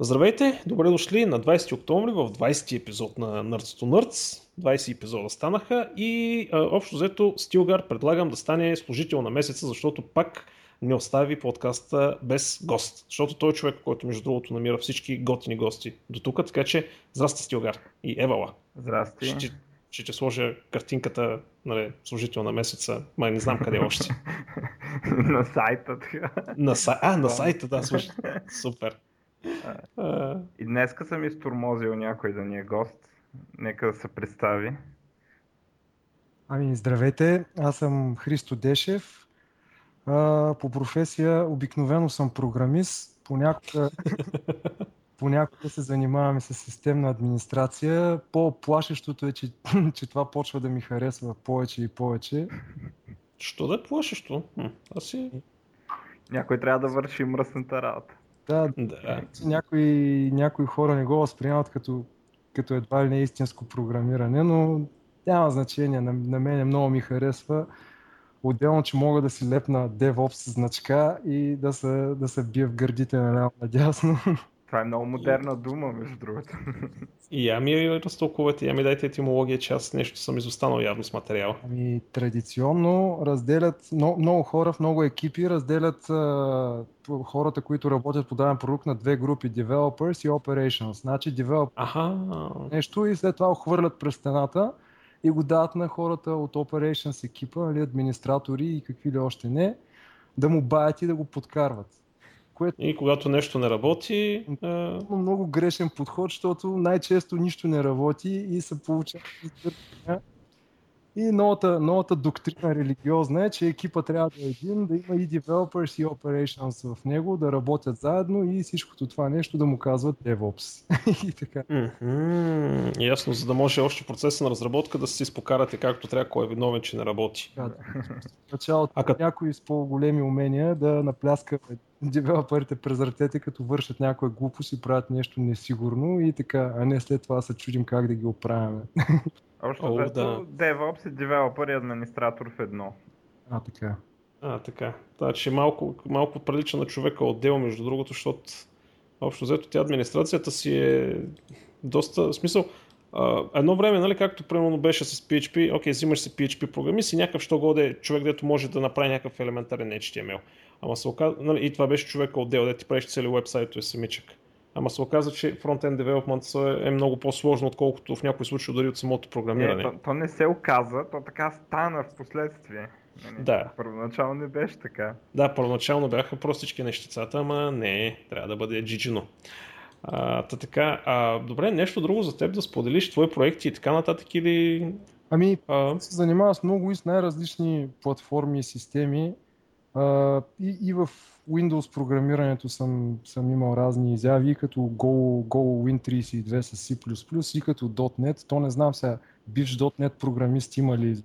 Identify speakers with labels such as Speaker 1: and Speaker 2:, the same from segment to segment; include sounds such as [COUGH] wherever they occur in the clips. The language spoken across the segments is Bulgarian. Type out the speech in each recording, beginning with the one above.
Speaker 1: Здравейте, добре дошли на 20 октомври в 20 епизод на Nerds to Nerds. 20 епизода станаха и а, общо взето Стилгар предлагам да стане служител на месеца, защото пак не остави подкаста без гост. Защото той е човек, който между другото намира всички готини гости до тук, така че здрасти Стилгар и Евала.
Speaker 2: Здрасти.
Speaker 1: Ще, ще те сложа картинката, нали, служител на месеца, май не знам къде още. [LAUGHS]
Speaker 2: на сайта. така.
Speaker 1: На. А, на сайта, да, слушай. Супер. А,
Speaker 2: И днеска съм изтормозил някой да ни е гост. Нека да се представи.
Speaker 3: Ами, здравейте, аз съм Христо Дешев. А, по професия обикновено съм програмист. Понякога, [LAUGHS] понякога се занимаваме с системна администрация. По-плашещото е, че, че това почва да ми харесва повече и повече.
Speaker 1: Що да е плашещо? Аз си...
Speaker 2: Някой трябва да върши мръсната работа.
Speaker 3: Да,
Speaker 1: Да.
Speaker 3: някои, някои хора не го възприемат като, като едва ли не истинско програмиране, но няма значение. На, на мен много ми харесва. Отделно, че мога да си лепна DevOps значка и да се, да се бия в гърдите наляво надясно. [LAUGHS]
Speaker 2: Това е много модерна дума, между другото.
Speaker 1: И я ми разтолкувате, я ми дайте етимология, че аз нещо съм изостанал явно с материала.
Speaker 3: Ами, традиционно разделят, много, много хора в много екипи разделят а, хората, които работят по даден продукт на две групи, Developers и Operations. Значи Developers
Speaker 1: Аха,
Speaker 3: нещо и след това го хвърлят през стената и го дават на хората от Operations екипа, нали, администратори и какви ли още не, да му баят и да го подкарват. Което
Speaker 1: и когато нещо не работи,
Speaker 3: е много грешен подход, защото най-често нищо не работи и се получава. И новата, новата доктрина религиозна е, че екипа трябва да е един, да има и developers и operations в него, да работят заедно и всичкото това нещо да му казват DevOps. [LAUGHS] и така.
Speaker 1: мгм, ясно, за да може още процеса на разработка да си изпокарате както трябва, кой е виновен, че не работи.
Speaker 3: Да, да. В началото
Speaker 1: А
Speaker 3: някой с по-големи умения да напляска девелоперите през ръцете, като вършат някоя глупост и правят нещо несигурно и така, а не след това се чудим как да ги оправяме. [LAUGHS]
Speaker 2: Общо взето,
Speaker 1: да.
Speaker 2: DevOps е девелопър и администратор в едно.
Speaker 3: А, така.
Speaker 1: А, така. Значи малко, малко прилича на човека отдел, между другото, защото общо взето тя администрацията си е доста, в смисъл, а, едно време, нали, както примерно беше с PHP, окей, взимаш си PHP програмист и някакъв що годе човек, дето може да направи някакъв елементарен HTML. Ама се оказа, нали, и това беше човека отдел, дето ти правиш цели вебсайтове самичък. Ама се оказа, че фронтенд development е много по-сложно, отколкото в някои случаи дори от самото
Speaker 2: Не,
Speaker 1: програмиране.
Speaker 2: то, то не се оказа, то така стана в последствие. Нали?
Speaker 1: Да.
Speaker 2: Първоначално не беше така.
Speaker 1: Да, първоначално бяха простички нещицата, ама не, трябва да бъде джиджино. А, та така, а, добре, нещо друго за теб да споделиш, твои проекти и така нататък или...
Speaker 3: Ами,
Speaker 1: А,
Speaker 3: се занимава с много и с най-различни платформи и системи. И, и в Windows програмирането съм, съм имал разни изяви, и като Go, Go Win32 с C++, и като .NET. То не знам сега, бивш .NET програмист има ли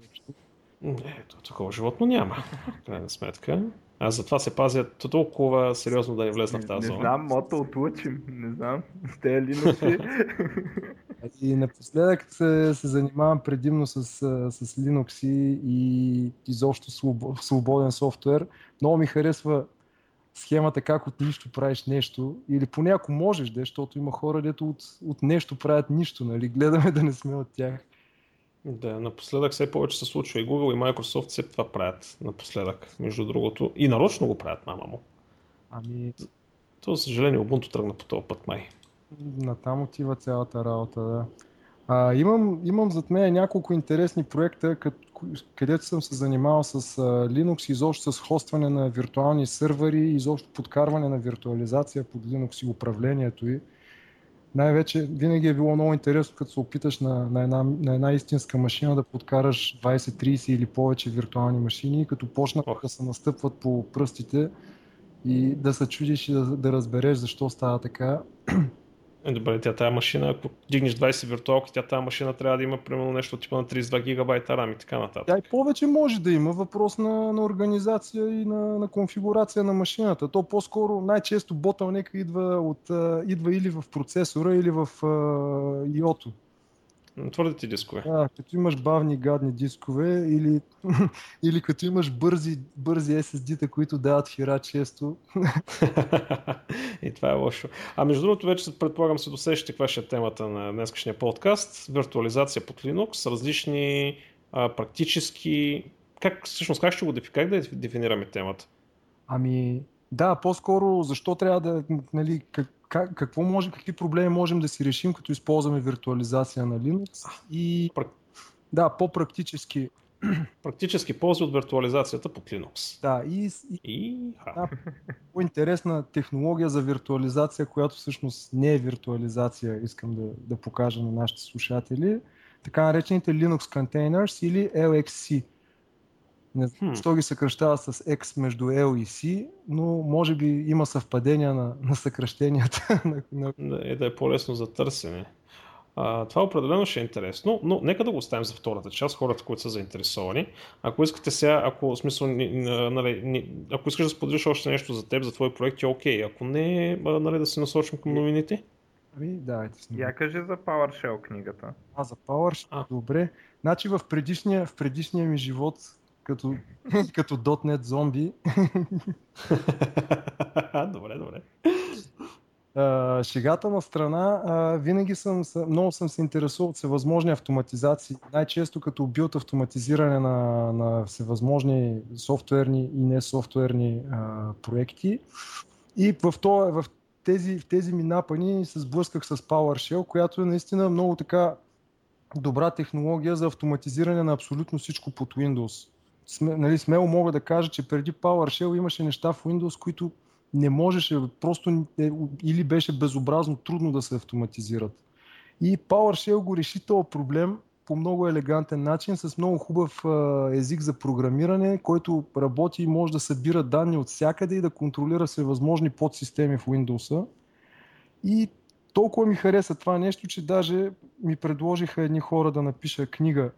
Speaker 1: не, то такова животно няма, в крайна сметка. Аз затова се пазя толкова сериозно да не влезна в
Speaker 2: Не,
Speaker 1: тази
Speaker 2: не
Speaker 1: зона.
Speaker 2: знам, мото отлучим. Не знам. [LAUGHS] Тези линуси.
Speaker 3: И напоследък се, се занимавам предимно с, с Linux и, и изобщо свобо- свободен софтуер. Много ми харесва схемата как от нищо правиш нещо. Или поне ако можеш, да, защото има хора, дето от, от нещо правят нищо. Нали? Гледаме да не сме от тях.
Speaker 1: Да, напоследък все повече се случва и Google и Microsoft все това правят напоследък, между другото. И нарочно го правят, мама му.
Speaker 3: Ами,
Speaker 1: То, за съжаление, Ubuntu тръгна по този път май.
Speaker 3: натам отива цялата работа, да. А, имам, имам зад мен няколко интересни проекта, къд- където съм се занимавал с а, Linux, изобщо с хостване на виртуални сървъри, изобщо подкарване на виртуализация под Linux и управлението й. Най-вече винаги е било много интересно, като се опиташ на, на, една, на една истинска машина да подкараш 20, 30 или повече виртуални машини, като почнат да се настъпват по пръстите и да се чудиш и да, да разбереш защо става така.
Speaker 1: Е, добре, тя тази машина, ако дигнеш 20 виртуалки, тя тази машина трябва да има примерно нещо типа на 32 гигабайта RAM и така нататък.
Speaker 3: Тя и повече може да има въпрос на, на организация и на, на конфигурация на машината. То по-скоро най-често ботълнека идва, от, идва или в процесора, или в а, IO-то.
Speaker 1: Твърдите дискове.
Speaker 3: А, като имаш бавни гадни дискове или, [LAUGHS] или като имаш бързи, бързи SSD-та, които дават хера често. [LAUGHS]
Speaker 1: и това е лошо. А между другото, вече предполагам се досещате каква ще е темата на днескашния подкаст. Виртуализация под Linux, различни а, практически... Как, всъщност, как ще го как да дефинираме темата?
Speaker 3: Ами, да, по-скоро защо трябва да, нали, как, как, какво може, какви проблеми можем да си решим, като използваме виртуализация на Linux и да, по-практически.
Speaker 1: Практически ползи от виртуализацията под Linux.
Speaker 3: Да, и, и, и да, по-интересна технология за виртуализация, която всъщност не е виртуализация, искам да, да покажа на нашите слушатели. Така наречените Linux Containers или LXC. Не знам защо ги съкръщава с X между L и C, но може би има съвпадения на, на съкръщенията. [LAUGHS]
Speaker 1: Да, и да е по-лесно за търсене. А, това определено ще е интересно, но нека да го оставим за втората част, хората, които са заинтересовани. Ако искате сега, ако, смисъл, нали, ако искаш да споделиш още нещо за теб, за твой проект, е окей. Ако не, нали, да се насочим към новините.
Speaker 3: Ами, давайте.
Speaker 2: Я кажи за PowerShell книгата.
Speaker 3: А, за PowerShell, а. добре. Значи в предишния, в предишния ми живот като, [LAUGHS] като .NET зомби. [LAUGHS]
Speaker 1: добре, добре.
Speaker 3: Uh, шегата на страна, uh, винаги съм, много съм се интересувал от всевъзможни автоматизации. Най-често като билд автоматизиране на, на всевъзможни софтуерни и не софтуерни uh, проекти. И в, това, в, тези, в тези ми напани се сблъсках с PowerShell, която е наистина много така добра технология за автоматизиране на абсолютно всичко под Windows сме, нали, смело мога да кажа, че преди PowerShell имаше неща в Windows, които не можеше, просто или беше безобразно трудно да се автоматизират. И PowerShell го реши този проблем по много елегантен начин, с много хубав език за програмиране, който работи и може да събира данни от всякъде и да контролира всевъзможни подсистеми в Windows. И толкова ми хареса това нещо, че даже ми предложиха едни хора да напиша книга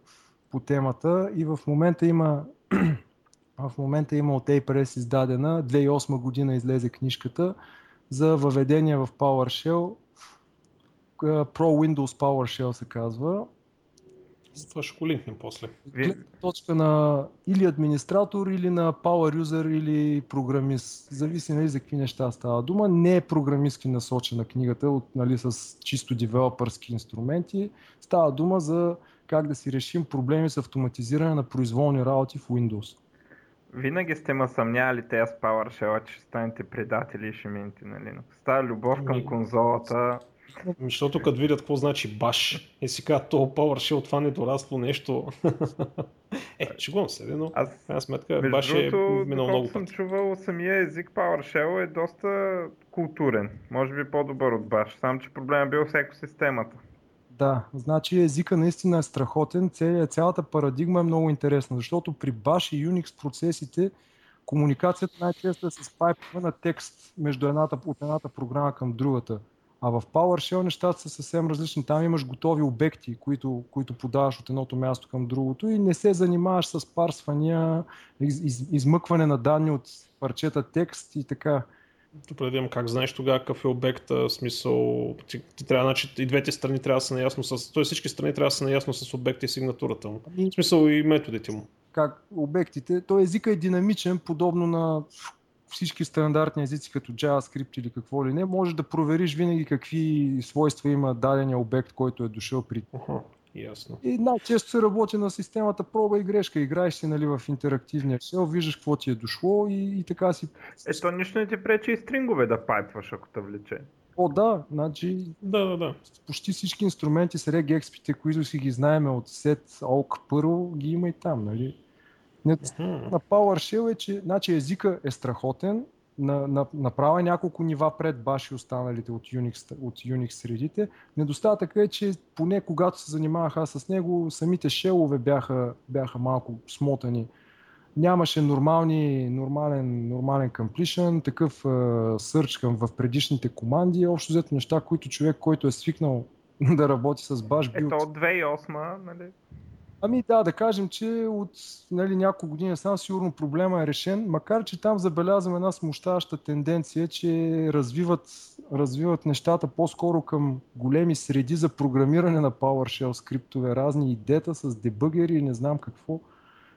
Speaker 3: по темата и в момента има в момента има от APRS издадена, 2008 година излезе книжката за въведение в PowerShell. Pro Windows PowerShell се казва.
Speaker 1: Това ще го линкнем после.
Speaker 3: Точка на или администратор, или на Power User, или програмист. Зависи нали, за какви неща става дума. Не е програмистски насочена книгата от, нали, с чисто девелопърски инструменти. Става дума за как да си решим проблеми с автоматизиране на произволни работи в Windows.
Speaker 2: Винаги сте ме съмнявали те с PowerShell, че ще станете предатели и ще минете на Linux. Става любов към ами, конзолата.
Speaker 1: Защото като видят какво значи баш и си казват, то PowerShell това не дорасло нещо. [LAUGHS] е, шегувам се, но аз, крайна сметка баш е минал много
Speaker 2: съм чувал, самия език PowerShell е доста културен. Може би по-добър от баш, само че проблема е бил с екосистемата.
Speaker 3: Да, значи езика наистина е страхотен, цялата парадигма е много интересна, защото при Bash и Unix процесите комуникацията най-често е с пайпове на текст между едната, от едната програма към другата. А в PowerShell нещата са съвсем различни. Там имаш готови обекти, които, които подаваш от едното място към другото и не се занимаваш с парсвания, из, из, измъкване на данни от парчета текст и така.
Speaker 1: Добре, да как знаеш тогава какъв е обекта, в смисъл, ти, ти трябва, значи, и двете страни трябва да са наясно с, т.е. всички страни трябва да са наясно с обекта и сигнатурата му. В смисъл и методите му.
Speaker 3: Как обектите, то езика е динамичен, подобно на всички стандартни езици, като JavaScript или какво ли не, можеш да провериш винаги какви свойства има дадения обект, който е дошъл при.
Speaker 1: Uh-huh. Ясно.
Speaker 3: И най-често се работи на системата проба и грешка. Играеш си нали, в интерактивния сел, виждаш какво ти е дошло и, и така си.
Speaker 2: Ето нищо не ти пречи и стрингове да пайпваш, ако те влече.
Speaker 3: О, да, значи
Speaker 1: да, да, да.
Speaker 3: почти всички инструменти с regexp които си ги знаеме от Set, Oak, Perl, ги има и там, нали? uh-huh. На PowerShell е, че значи, езика е страхотен, на, на, направя няколко нива пред Bash и останалите от Unix, от Unix средите. Недостатъкът е, че поне когато се занимавах аз с него, самите шелове бяха, бяха малко смотани. Нямаше нормални, нормален, нормален completion, такъв search към в предишните команди. Общо взето неща, които човек, който е свикнал [LAUGHS] да работи с Bash
Speaker 2: Ето от 2008, нали?
Speaker 3: Ами да, да кажем, че от нали, няколко години сам сигурно проблема е решен, макар че там забелязвам една смущаваща тенденция, че развиват, развиват нещата по-скоро към големи среди за програмиране на PowerShell скриптове, разни идета с дебъгери и не знам какво.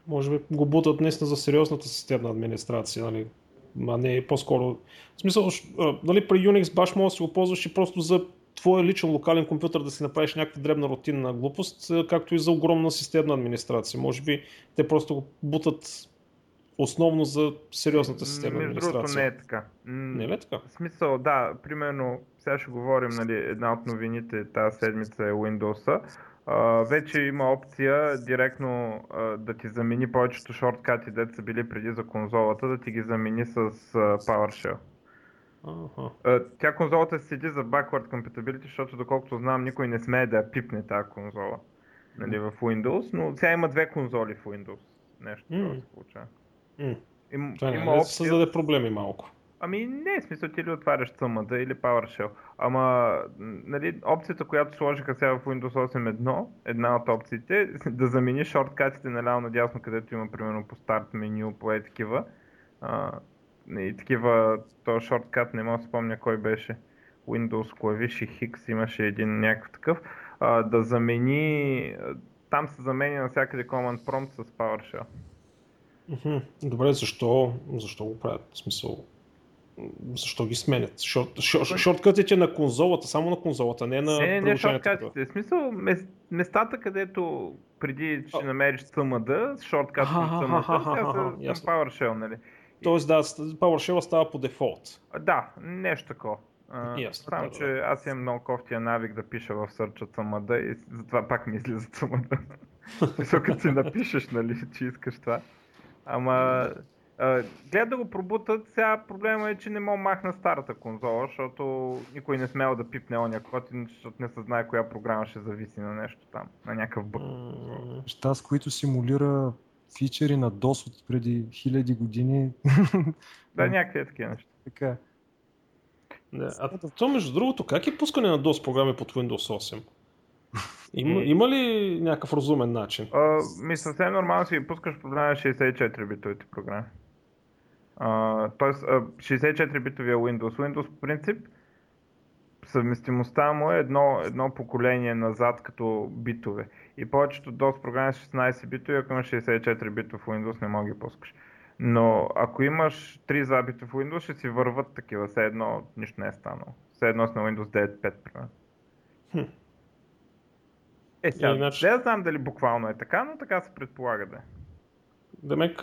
Speaker 1: Може би го бутат наистина за сериозната системна администрация, нали? а не по-скоро. В смисъл, нали, при Unix баш може да си го ползваш и просто за твоя личен локален компютър да си направиш някаква дребна рутинна глупост, както и за огромна системна администрация. Може би те просто го бутат основно за сериозната системна
Speaker 2: Между
Speaker 1: администрация.
Speaker 2: другото не е така.
Speaker 1: Не е ли така?
Speaker 2: В смисъл, да, примерно, сега ще говорим, нали, една от новините тази седмица е Windows. Uh, вече има опция директно uh, да ти замени повечето шорткати, дето са били преди за конзолата, да ти ги замени с uh, PowerShell. Uh, тя конзолата седи за backward compatibility, защото доколкото знам никой не смее да я пипне тази конзола нали, в Windows, но сега има две конзоли в Windows. Нещо mm. се получава.
Speaker 1: М.
Speaker 2: Им,
Speaker 1: Това
Speaker 2: има
Speaker 1: да
Speaker 2: опция...
Speaker 1: създаде проблеми малко.
Speaker 2: Ами не, в смисъл ти ли отваряш CMD или PowerShell. Ама, нали, опцията, която сложиха сега в Windows 8.1, една от опциите, е [LAUGHS] да замениш шорткатите наляво надясно, където има примерно по старт меню, по е такива. А, и такива, то шорткат не мога да спомня кой беше. Windows клавиши Hix имаше един някакъв такъв. А, да замени, там се заменя навсякъде Command Prompt с PowerShell.
Speaker 1: Добре, защо, защо го правят? В смисъл, защо ги сменят? Шорт, шорт, шорткътите на конзолата, само на конзолата, не на
Speaker 2: Не, не, шорткатите. В смисъл, мес- местата, където преди ще намериш CMD, шорткат
Speaker 1: аха,
Speaker 2: CMD, сега са. PowerShell, нали?
Speaker 1: Тоест да, PowerShell става по дефолт.
Speaker 2: Да, нещо такова.
Speaker 1: Ясно,
Speaker 2: Само,
Speaker 1: да, да,
Speaker 2: че аз имам много кофтия навик да пиша в сърча CMD и затова пак ми излиза CMD. Мисля, [LAUGHS] като си напишеш, нали, че искаш това. Ама, а, гледа да го пробутат, сега проблема е, че не мога махна старата конзола, защото никой не смел да пипне оня код, защото не се знае коя програма ще зависи на нещо там, на някакъв бък.
Speaker 3: Неща, с които симулира фичери на DOS от преди хиляди години. [LAUGHS]
Speaker 2: Да, някакви е такива неща.
Speaker 3: така. е.
Speaker 1: Не, а то между другото, как е пускане на DOS програми под Windows 8? [LAUGHS] Има,
Speaker 2: Е.
Speaker 1: има ли някакъв разумен начин?
Speaker 2: А, ми съвсем нормално си ги пускаш по време на 64-битовите програми. Тоест, а, 64-битовия Windows. Windows по принцип, съвместимостта му е едно, едно поколение назад като битове. И повечето DOS програми с 16 битови, ако имаш 64 битов Windows, не мога да ги пускаш. Но ако имаш 32 битов Windows, ще си върват такива, все едно нищо не е станало. Все едно с на Windows 9.5, примерно.
Speaker 1: Хм.
Speaker 2: Е, сега,
Speaker 1: Иначе-
Speaker 2: не знам дали буквално е така, но така се предполага да е.
Speaker 1: Демек,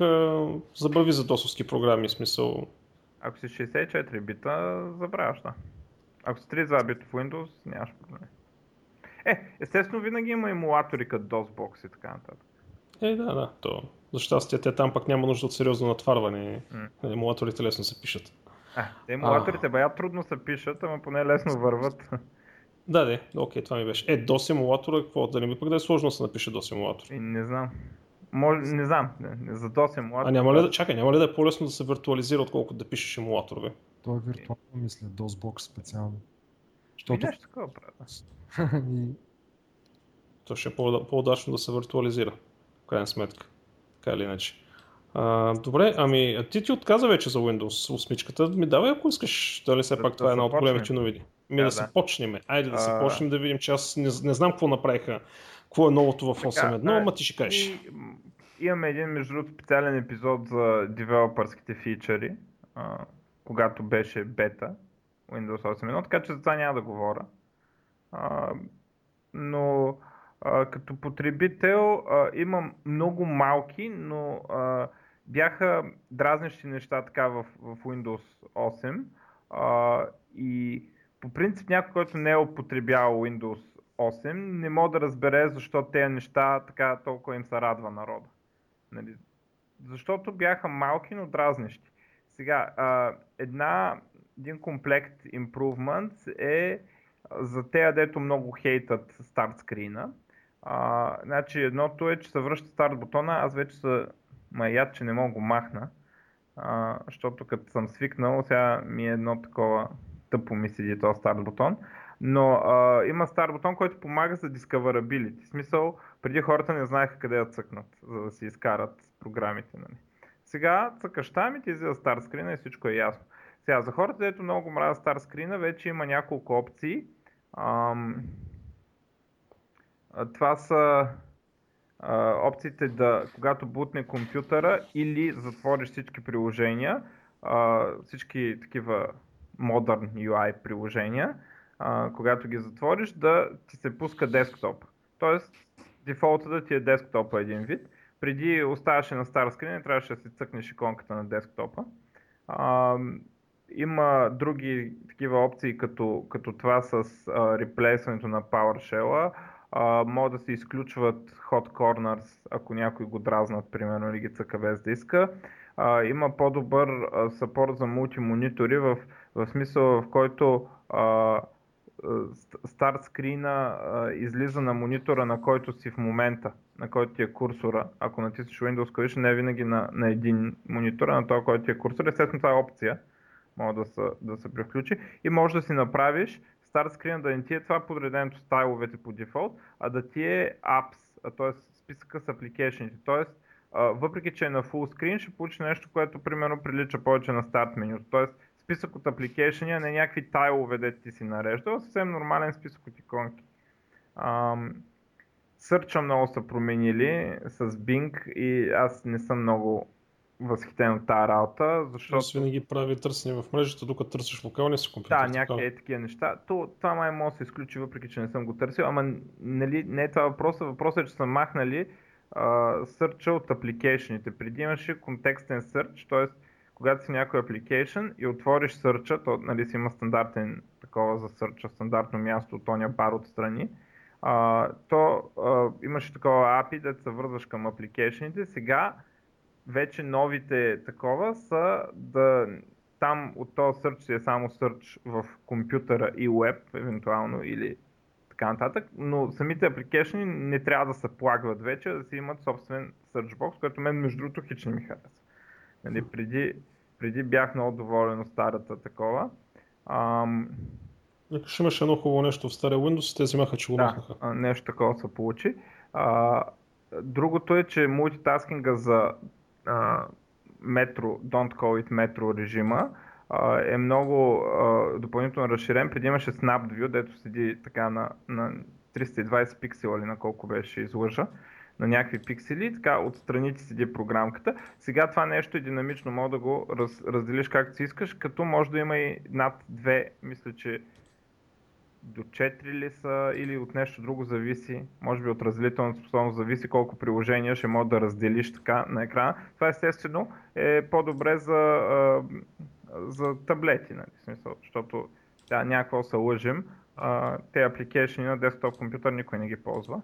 Speaker 1: забрави за досовски програми, в смисъл.
Speaker 2: Ако си 64 бита, забравяш, да. Ако си 32 бита в Windows, нямаш проблем. Е, естествено винаги има емулатори като DOSBox и така нататък.
Speaker 1: Е, да, да, то. За щастие, те там пък няма нужда от сериозно натварване.
Speaker 2: М.
Speaker 1: Емулаторите лесно се пишат.
Speaker 2: А, те емулаторите бая трудно се пишат, ама поне лесно върват.
Speaker 1: Да, да, окей, това ми беше. Е, DOS емулатора, какво? Да не би пък да е сложно да се напише DOS емулатор.
Speaker 2: И не знам. Може, не знам, не, за DOS емулатор.
Speaker 1: А няма ли да, чакай, няма ли да е по-лесно да се виртуализира, отколкото да пишеш емулатор, бе?
Speaker 3: То е виртуално, мисля, DOSBox специално.
Speaker 2: И
Speaker 3: Защото
Speaker 2: нещо такова правят. [LAUGHS]
Speaker 3: и,
Speaker 1: То ще е по- по-удачно да се виртуализира, в крайна сметка. Така или иначе. А, добре, ами а ти ти отказа вече за Windows 8 Ми давай, ако искаш, дали все
Speaker 2: Да-
Speaker 1: пак
Speaker 2: да
Speaker 1: това е една от големите новини. Ми да,
Speaker 2: Да,
Speaker 1: се
Speaker 2: да.
Speaker 1: почнем. Айде да се
Speaker 2: А.
Speaker 1: почнем да видим, че аз не, не знам какво направиха, какво е новото в 8.1,
Speaker 2: а,
Speaker 1: ама ти ще кажеш.
Speaker 2: И, имаме един, между другото, специален епизод за девелопърските фичъри, а, когато беше бета Windows 8.1, така че за това няма да говоря. А, но а, като потребител а, имам много малки, но а, бяха дразнещи неща така в, в Windows 8 а, и по принцип някой, който не е употребявал Windows 8, не мога да разбере защо тези неща така толкова им се радва народа. Нали? Защото бяха малки, но дразнещи. Сега, а, една, един комплект improvements е за тези, дето много хейтат старт скрина. А, значи едното е, че се връща старт бутона, аз вече се маят, че не мога го махна. А, защото като съм свикнал, сега ми е едно такова тъпо ми седи този старт бутон. Но а, има стар бутон, който помага за discoverability. В смисъл, преди хората не знаеха къде да цъкнат, за да си изкарат програмите. Нали. Сега цъкаш там и ти излиза старт скрина и всичко е ясно. Сега, за хората, дето много мразят старт скрина, вече има няколко опции. Ам... Това са а, опциите да, когато бутне компютъра или затвориш всички приложения, а, всички такива модерн UI приложения, а, когато ги затвориш, да ти се пуска десктоп. Тоест, дефолта да ти е десктопа един вид. Преди оставаше на стар скрин, трябваше да си цъкнеш иконката на десктопа. А, има други такива опции, като, като това с реплейсването на PowerShell. Uh, могат да се изключват hot corners, ако някой го дразнат, примерно, или ги цъка без да иска. Uh, има по-добър uh, сапорт за мултимонитори, в, в смисъл в който uh, старт скрина излиза на монитора, на който си в момента, на който ти е курсора. Ако натиснеш Windows клавиша, не е винаги на, на един монитор, а на този, който ти е курсор. Естествено, това е опция. Може да се, да се превключи. И може да си направиш старт скрина да не ти е това подреденото стайловете по дефолт, а да ти е apps, т.е. списъка с апликейшените. Т.е. въпреки, че е на full screen, ще получи нещо, което примерно прилича повече на старт меню. Т.е списък от апликейшени, а не някакви тайлове, де ти си нареждал, съвсем нормален списък от иконки. Сърча много са променили с Bing и аз не съм много възхитен от тази работа, защото...
Speaker 1: Аз винаги прави търсене в мрежата, докато търсиш локалния си компютър.
Speaker 2: Да, някакви е такива неща. То, това май може да се изключи, въпреки че не съм го търсил, ама нали, не е това въпроса. Въпросът е, че са махнали сърча от апликейшените. Преди имаше контекстен сърч, т.е когато си някой application и отвориш сърча, то нали, си има стандартен такова за сърча, стандартно място от тоня бар отстрани, а, то а, имаше такова API, да се вързваш към апликейшените. Сега вече новите такова са да там от този сърч си е само сърч в компютъра и веб, евентуално, или така нататък, но самите апликейшени не трябва да се плагват вече, да си имат собствен search box, което мен между другото хич не ми харесва. Нали, преди, преди бях много доволен от старата такова. Ам...
Speaker 1: Ще имаше едно хубаво нещо в стария Windows и те взимаха, че го
Speaker 2: да,
Speaker 1: махнаха.
Speaker 2: нещо такова се получи. А, другото е, че мултитаскинга за а, Metro, Don't Call It Metro режима а, е много а, допълнително разширен. Преди имаше SnapView, дето седи така на, на 320 пиксела или на колко беше излъжа на някакви пиксели, така отстрани ти седи програмката. Сега това нещо е динамично, мога да го раз, разделиш както си искаш, като може да има и над две, мисля, че до 4 ли са или от нещо друго зависи, може би от разделителната способност зависи колко приложения ще може да разделиш така на екрана. Това естествено е по-добре за, за таблети, нали, смисъл, защото да, някакво се лъжим, те апликейшни на десктоп компютър никой не ги ползва.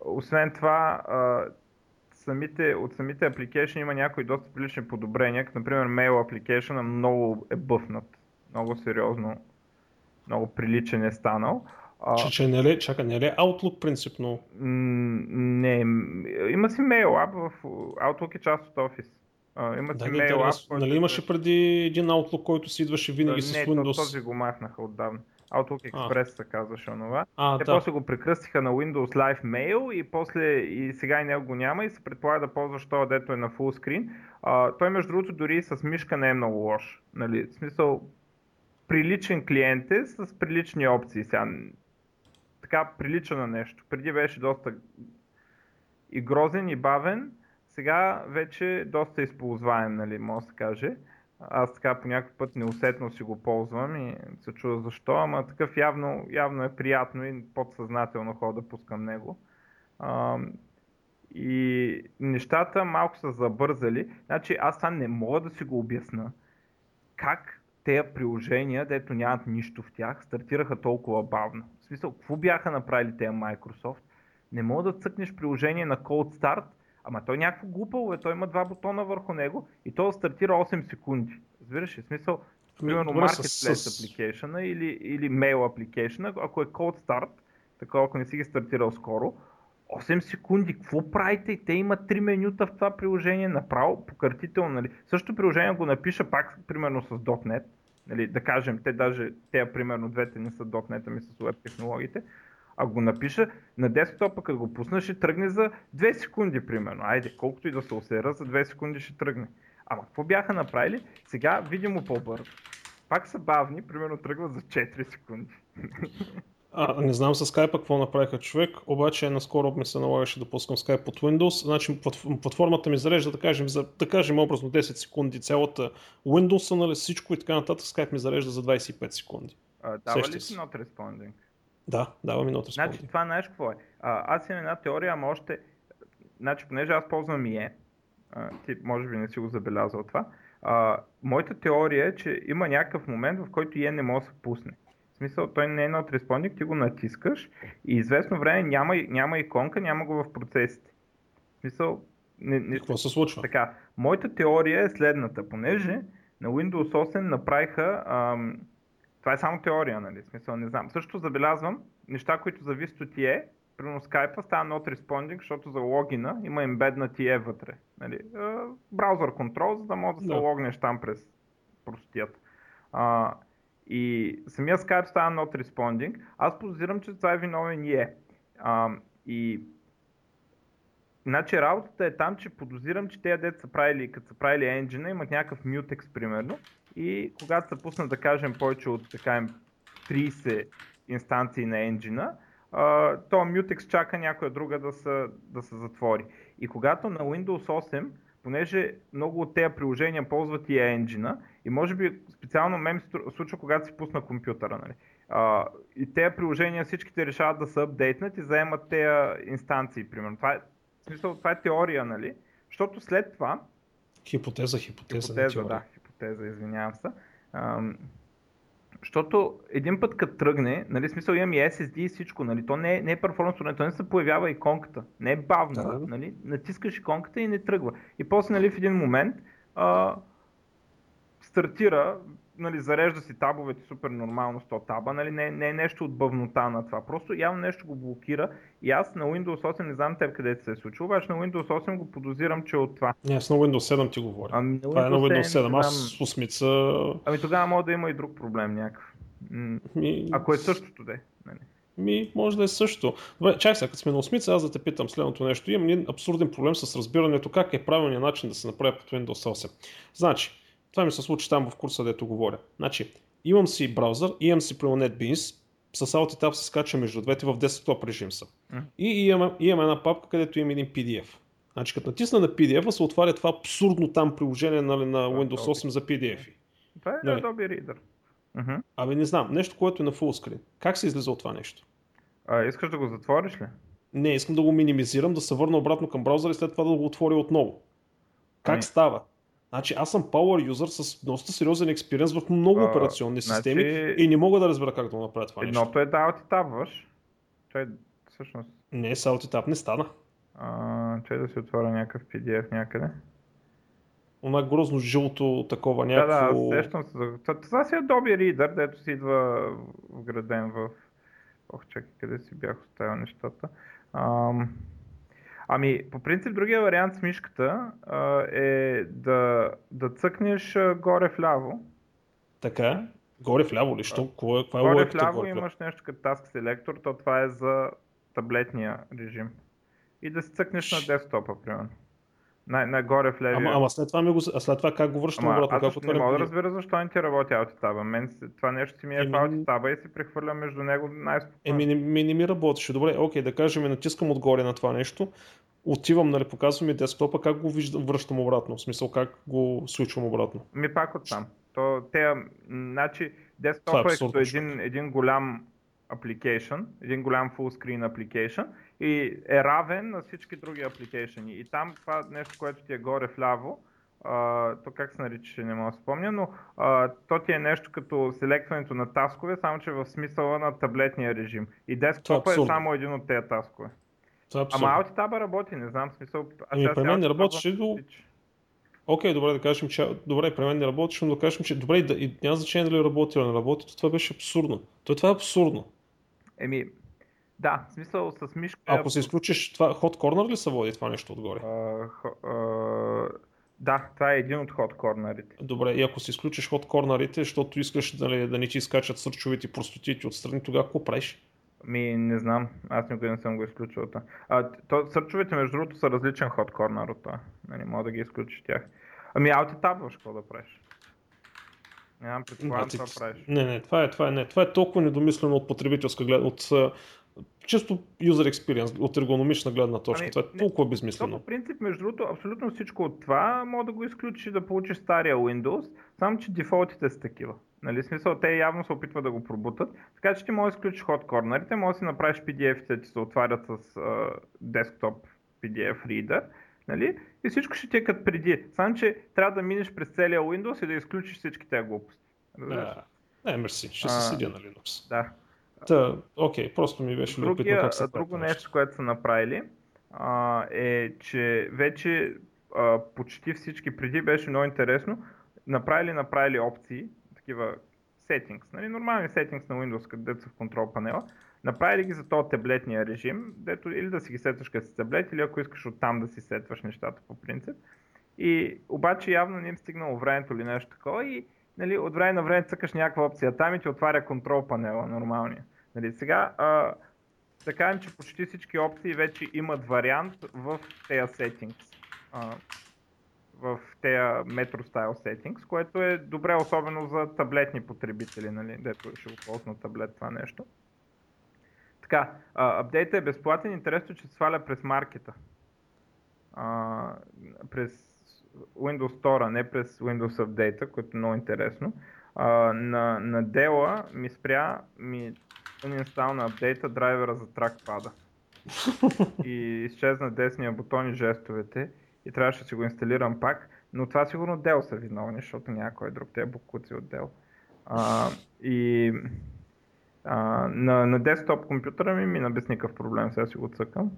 Speaker 2: Освен това, самите, от самите апликейшни има някои доста прилични подобрения, като например Mail Application много е бъфнат, много сериозно, много приличен е станал.
Speaker 1: Че, че не ли, чака, не ли Outlook принципно?
Speaker 2: Не, има си Mail App в Outlook е част от Office. има
Speaker 1: да, си Mail App. Нали имаше преди един Outlook, който си идваше винаги
Speaker 2: не,
Speaker 1: с Windows? Не,
Speaker 2: този го махнаха отдавна. Outlook Express се казваше онова.
Speaker 1: А,
Speaker 2: Те
Speaker 1: да.
Speaker 2: после го прекръстиха на Windows Live Mail и после и сега и него го няма и се предполага да ползваш това, дето е на full screen. А, той между другото дори с мишка не е много лош. Нали? В смисъл, приличен клиент е с прилични опции. Сега, така прилича на нещо. Преди беше доста и грозен и бавен, сега вече доста използваем, нали, може да се каже аз така по някакъв път неусетно си го ползвам и се чува защо, ама такъв явно, явно е приятно и подсъзнателно хора да пускам него. А, и нещата малко са забързали. Значи аз това не мога да си го обясна. Как тези приложения, дето нямат нищо в тях, стартираха толкова бавно. В смисъл, какво бяха направили тези Microsoft? Не мога да цъкнеш приложение на Cold Start Ама той някакво глупаво е, той има два бутона върху него и то стартира 8 секунди. Разбираш ли? Смисъл, примерно Marketplace с... application или, или Mail application, ако е Cold Start, така ако не си ги стартирал скоро, 8 секунди, какво правите? Те имат 3 менюта в това приложение, направо покъртително, нали? Същото приложение го напиша пак, примерно с .NET, нали, да кажем, те даже, те примерно двете не са .NET, ами с web технологиите, а го напиша на десктопа, като го пусна, ще тръгне за 2 секунди, примерно. Айде, колкото и да се усера, за 2 секунди ще тръгне. Ама какво бяха направили? Сега видимо по-бързо. Пак са бавни, примерно тръгват за 4 секунди.
Speaker 1: А, не знам с Skype какво направиха човек, обаче наскоро ми се налагаше да пускам Skype под Windows. Значи платформата ми зарежда, да кажем, за, да кажем образно 10 секунди цялата Windows, нали, всичко и така нататък. Skype ми зарежда за 25 секунди.
Speaker 2: А, дава ли си not responding?
Speaker 1: Да, дава ми not responding.
Speaker 2: Значи това знаеш какво е? А, аз имам една теория, ама още... Значи, понеже аз ползвам IE, а, ти може би не си го забелязал това, а, моята теория е, че има някакъв момент, в който IE не може да се пусне. В смисъл, той не е not responding, ти го натискаш и известно време няма, няма иконка, няма го в процесите. В смисъл,
Speaker 1: не, не... Какво се случва?
Speaker 2: Така, моята теория е следната, понеже на Windows 8 направиха, ам, това е само теория, нали, смисъл не знам. Също забелязвам неща, които зависят от TE, примерно Skype става not responding, защото за логина има embed на TE вътре. Нали, браузър контрол, за да може да се да. логнеш там през простият. А, и самия Skype става not responding. Аз подозирам, че това е виновен и е. А, и Значи работата е там, че подозирам, че тези деца са правили, като са правили енджина, имат някакъв mutex примерно и когато се пуснат да кажем повече от така 30 инстанции на енджина, то mutex чака някоя друга да се, да се затвори. И когато на Windows 8 понеже много от тези приложения ползват и енджина и може би специално мен се случва, когато си пусна компютъра. Нали? А, и тези приложения всичките решават да се апдейтнат и заемат тези инстанции, примерно. Това е, в смисъл, това е теория, нали? Защото след това...
Speaker 1: Хипотеза, хипотеза.
Speaker 2: Хипотеза, да, хипотеза, извинявам се. Защото един път като тръгне, нали, смисъл имам и SSD и всичко, нали, то не е, не е перформанс, то не се появява иконката, не е бавно, да. нали, натискаш иконката и не тръгва. И после нали, в един момент а, стартира, нали, зарежда си табовете супер нормално 100 таба, нали, не, не е нещо от бавнота на това, просто явно нещо го блокира и аз на Windows 8 не знам теб къде се е случило, обаче на Windows 8 го подозирам, че е от това.
Speaker 1: Не, аз на Windows 7 ти говоря. Ами, това е на Windows 7, 7 аз осмица...
Speaker 2: Ами тогава може да има и друг проблем някакъв. Ми... Ако е същото, де. Нали.
Speaker 1: Ми, може да е също. Добре, чакай сега, като сме на осмица, аз да те питам следното нещо. Имам един абсурден проблем с разбирането как е правилният начин да се направи под Windows 8. Значи, това ми се случи там в курса, дето говоря. Значи, имам си браузър, имам си прямо NetBeans, с Alt Tab се скача между двете в десктоп режим са. Mm. И имам, имам една папка, където имам един PDF. Значи като натисна на PDF, се отваря това абсурдно там приложение нали, на Windows 8 за PDF.
Speaker 2: Това е нали? Adobe Reader.
Speaker 1: Uh-huh. Абе не знам, нещо, което е на full Как се излиза от това нещо?
Speaker 2: А, искаш да го затвориш ли?
Speaker 1: Не, искам да го минимизирам, да се върна обратно към браузъра и след това да го отворя отново. Как ами... става? Значи аз съм power user с доста сериозен експириенс в много а, операционни значи... системи и не мога да разбера как да го направя това
Speaker 2: нещо. Едното е да alt Той всъщност...
Speaker 1: Не, с alt не стана.
Speaker 2: А, че да си отворя някакъв PDF някъде.
Speaker 1: Она грозно жълто такова някакво...
Speaker 2: Да, да, сещам се. Това, това си е Adobe Reader, дето си идва вграден в... Ох, чакай, къде си бях оставил нещата. Ам... Ами, по принцип, другия вариант с мишката а, е да, да цъкнеш а, горе вляво.
Speaker 1: Така? Горе вляво ли? Що? Кое,
Speaker 2: каква е горе вляво горе имаш нещо като Task Selector, то това е за таблетния режим. И да си цъкнеш на десктопа, примерно. Най- нагоре в левия.
Speaker 1: Ама, ама след това, ми го, а след това как го връщам обратно?
Speaker 2: Аз как не мога да разбера защо не ти работи аутитаба. Мен това нещо си ми е Еми... в аутитаба и си прехвърля между него най-спокойно.
Speaker 1: Еми не, ми, не ми работеше. Добре, окей, да кажем, натискам отгоре на това нещо. Отивам, нали, показвам ми десктопа, как го виждам, връщам обратно, в смисъл как го случвам обратно.
Speaker 2: Ми пак от там. То, те, значи, десктопа е, е като един, един голям application, един голям full screen application и е равен на всички други апликейшени. И там това нещо, което ти е горе вляво, Uh, то как се нарича, не мога да спомня, но uh, то ти е нещо като селектването на таскове, само че в смисъла на таблетния режим. И десктопа е, е само един от тези таскове. Това е Ама Altitaba работи, не знам смисъл.
Speaker 1: Аз ами, при мен не работеше до... Окей, okay, добре да кажем, че добре, при мен не работеше, но да кажем, че добре, да, и няма значение дали работи или не работи, това беше абсурдно. То това е абсурдно.
Speaker 2: Еми, да, в смисъл с мишка...
Speaker 1: Ако се изключиш това, Hot Corner ли се води това нещо отгоре?
Speaker 2: Uh, uh, Да, това е един от ход корнерите.
Speaker 1: Добре, и ако си изключиш ход корнерите, защото искаш нали, да не ти изкачат сърчовите простотите отстрани, тогава какво правиш?
Speaker 2: Ми, не знам. Аз никога не съм го изключил. А, то, сърчовете, между другото, са различен ход корнер от това. Нали, мога да ги изключиш тях. Ами, алти табваш, какво да правиш? Нямам предполагам това правиш.
Speaker 1: Не, не, това е, това е, не. Това е толкова недомислено от потребителска гледна, от чисто user experience, от ергономична гледна точка. Ами, това е толкова не, безмислено.
Speaker 2: По принцип, между другото, абсолютно всичко от това може да го изключиш да получиш стария Windows, само че дефолтите са такива. Нали, смисъл, те явно се опитват да го пробутат. Така че ти можеш да изключиш ход корнерите, можеш да си направиш PDF-те, ти се отварят с uh, десктоп PDF reader. Нали? И всичко ще ти е като преди. Само, че трябва да минеш през целия Windows и да изключиш всички тези глупости.
Speaker 1: Да. Не, мерси, ще се седя на Linux.
Speaker 2: Да.
Speaker 1: Та, окей, просто ми беше любопитно как се
Speaker 2: Друго нещо, което са направили, а, е, че вече а, почти всички, преди беше много интересно, направили, направили опции, такива settings, нали, нормални settings на Windows, където са в контрол панела, направили ги за този таблетния режим, дето или да си ги сетваш като си таблет, или ако искаш оттам да си сетваш нещата по принцип. И обаче явно не им стигнало времето или нещо такова и нали, от време на време цъкаш някаква опция там и ти отваря контрол панела, нормалния. Нали, сега, а, да кажем, че почти всички опции вече имат вариант в тези settings. А, в тези Metro Style Settings, което е добре особено за таблетни потребители, нали, дето ще го ползват на таблет това нещо. Така, апдейта е безплатен, интересно, че сваля през маркета. А, през Windows Store, не през Windows Update, което е много интересно. А, на, на Dell ми спря, ми uninstall на апдейта драйвера за тракпада. и изчезна десния бутон и жестовете и трябваше да си го инсталирам пак, но това сигурно Dell са виновни, защото някой друг, те букуци от Dell. А, и а, на, на десктоп компютъра ми мина без никакъв проблем, сега си го цъкам.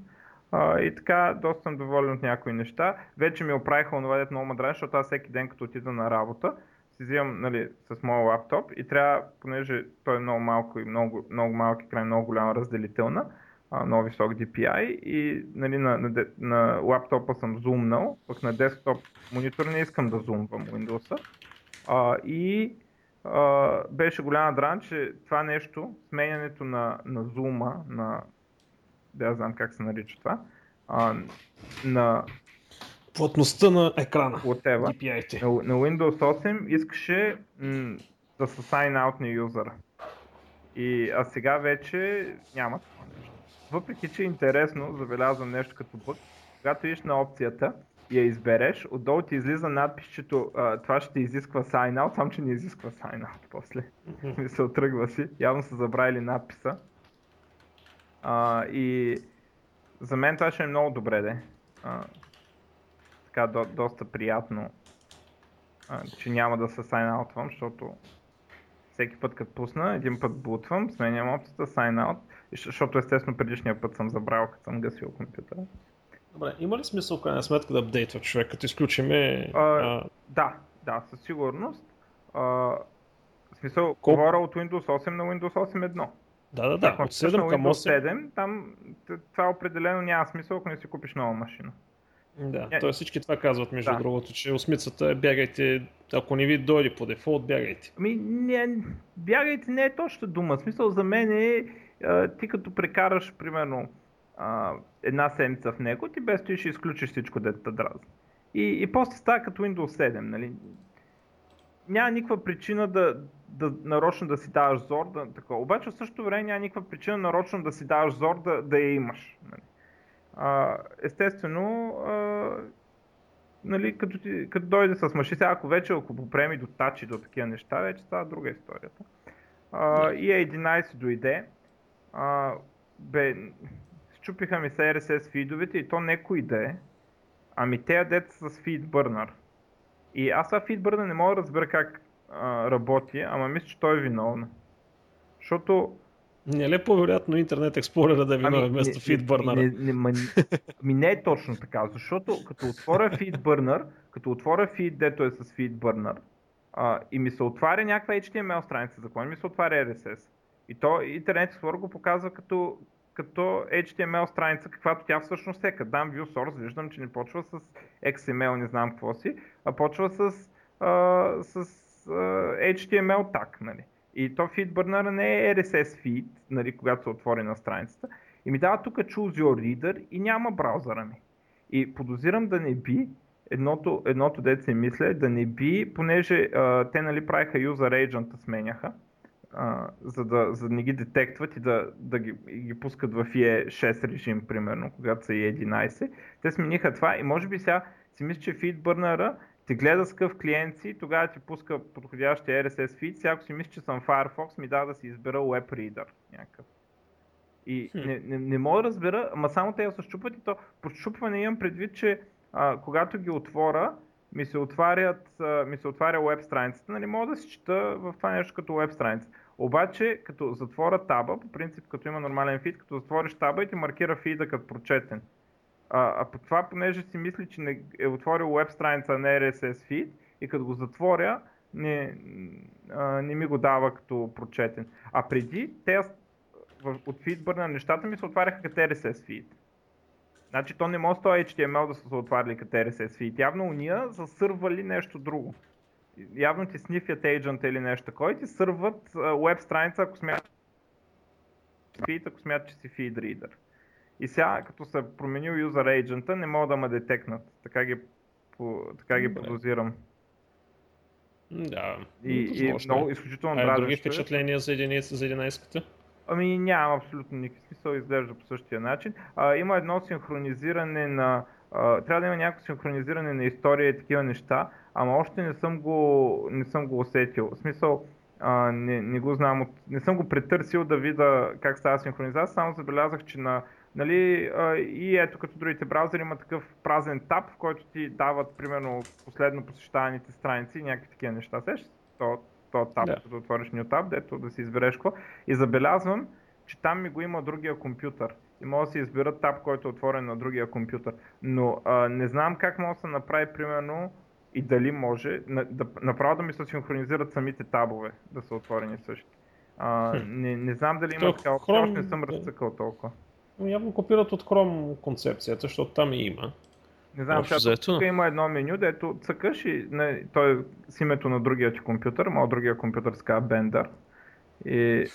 Speaker 2: Uh, и така, доста съм доволен от някои неща. Вече ми оправиха онова, дето много ме защото аз всеки ден като отида на работа, си взимам нали, с моя лаптоп и трябва, понеже той е много малко и много, много малък екран, много голяма разделителна, много висок DPI и нали, на, на, на лаптопа съм зумнал, пък на десктоп монитор не искам да зумвам Windows. Uh, и Беше голяма дран, че това нещо, сменянето на, на зума, на да знам как се нарича това, а, на
Speaker 1: плътността на екрана.
Speaker 2: Whatever, DPI-те. На, на Windows 8 искаше м- да се sign out на юзера. И, а сега вече няма това нещо. Въпреки, че е интересно, забелязвам нещо като бък, когато идеш на опцията я избереш, отдолу ти излиза надпис, че това ще изисква sign out, само че не изисква sign out после. Mm-hmm. [LAUGHS] се отръгва си. Явно са забравили надписа. А, и за мен това ще е много добре, де. А, така, до, доста приятно, а, че няма да се sign out, защото всеки път като пусна, един път бутвам, сменям опцията, sign out, защото естествено предишния път съм забрал, като съм гасил компютъра.
Speaker 1: Добре, има ли смисъл крайна сметка да апдейтва човек, като изключиме...
Speaker 2: А, а... Да, да, със сигурност. А, в смисъл, Кол... говоря от Windows 8 на Windows 8.1.
Speaker 1: Да, да, да. От 7 към 8.
Speaker 2: 7, там това определено няма смисъл, ако не си купиш нова машина.
Speaker 1: Да, yeah. т.е. всички това казват, между да. другото, че осмицата е бягайте, ако не ви дойде по дефолт, бягайте.
Speaker 2: Ами, не, бягайте не е точно дума. Смисъл за мен е, ти като прекараш, примерно, една седмица в него, ти без ти ще изключиш всичко, дето те дразни. И, и после става като Windows 7, нали? Няма никаква причина да, да нарочно да си даваш зор, да, такова. Обаче в същото време няма никаква причина нарочно да си даваш зор да, да я имаш. Нали? А, естествено, а, нали, като, ти, като дойде с машина, сега ако вече ако попреми до тачи, до такива неща, вече става друга историята. А, и 11 дойде. А, бе, щупиха ми се RSS фидовете и то не кои да е, ами те ядете с FeedBurner. И аз това FeedBurner не мога да разбера как а, работи, ама мисля, че той е виновен. Защото
Speaker 1: не е ли по-вероятно интернет експлорера да е виновен ами, вместо FeedBurner?
Speaker 2: Не, не, не, ми не е точно така, защото като отворя FeedBurner, като отворя feed, дето е с FeedBurner, а, и ми се отваря някаква HTML страница, за кой ми се отваря RSS. И то интернет Explorer го показва като като HTML страница, каквато тя всъщност е. Като дам view source, виждам, че не почва с XML, не знам какво си, а почва с, а, с а, HTML tag. Нали. И то FeedBurner не е RSS feed, нали, когато се отвори на страницата. И ми дава тук Choose Your Reader и няма браузъра ми. И подозирам да не би, едното, едното дете мисля, да не би, понеже а, те нали правиха user agent сменяха, а, за, да, за да не ги детектват и да, да ги, и ги пускат в IE6 режим, примерно, когато са IE11. Те смениха това и може би сега си мисля, че FeedBurner ти гледа с къв клиент си, тогава ти пуска подходящия RSS feed. Сега ако си мисля, че съм Firefox, ми дава да си избера Web Reader някакъв. И не, не, не мога да разбера, ама само те я се щупват и то по щупване имам предвид, че а, когато ги отворя, ми се, отварят, ми се отваря веб страницата, нали мога да си чета в това нещо като веб страница. Обаче, като затворя таба, по принцип, като има нормален фид, като затвориш таба и ти маркира фида като прочетен. А, а по това, понеже си мисли, че не е отворил веб страница на RSS feed и като го затворя, не, а, не ми го дава като прочетен. А преди, те от FeedBurner нещата ми се отваряха като RSS feed. Значи то не може с този HTML да са се отваряли като RSS feed. Явно уния са сървали нещо друго. Явно ти снифят agent или нещо такова и ти сърват веб страница, ако смятат feed, ако смятат, че си feed reader. И сега, като се променил user agent не мога да ме детекнат. Така ги, по, така ги подозирам.
Speaker 1: Да.
Speaker 2: И, и много изключително дразнещо.
Speaker 1: А други впечатления за 11-ката?
Speaker 2: Ами няма абсолютно никакъв смисъл, изглежда по същия начин. А, има едно синхронизиране на... А, трябва да има някакво синхронизиране на история и такива неща, ама още не съм го, не съм го усетил. В смисъл, а, не, не го знам, от, не съм го претърсил да видя как става синхронизация, само забелязах, че на Нали, и ето като другите браузъри има такъв празен таб, в който ти дават примерно последно посещаваните страници и някакви такива неща. Сеш? То, то таб, да. като отвориш New Tab, дето да си избереш какво. И забелязвам, че там ми го има другия компютър. И може да си избера таб, който е отворен на другия компютър. Но а, не знам как може да се направи, примерно, и дали може, на, да, направо да ми се синхронизират самите табове, да са отворени също. А, не, не знам дали има така, още не съм разцъкал толкова.
Speaker 1: Явно копират от Chrome концепцията, защото там и има.
Speaker 2: Не знам, защото тук има едно меню, дето цъкаш и не, той е с името на другия ти компютър, моят другия компютър се казва Bender. И,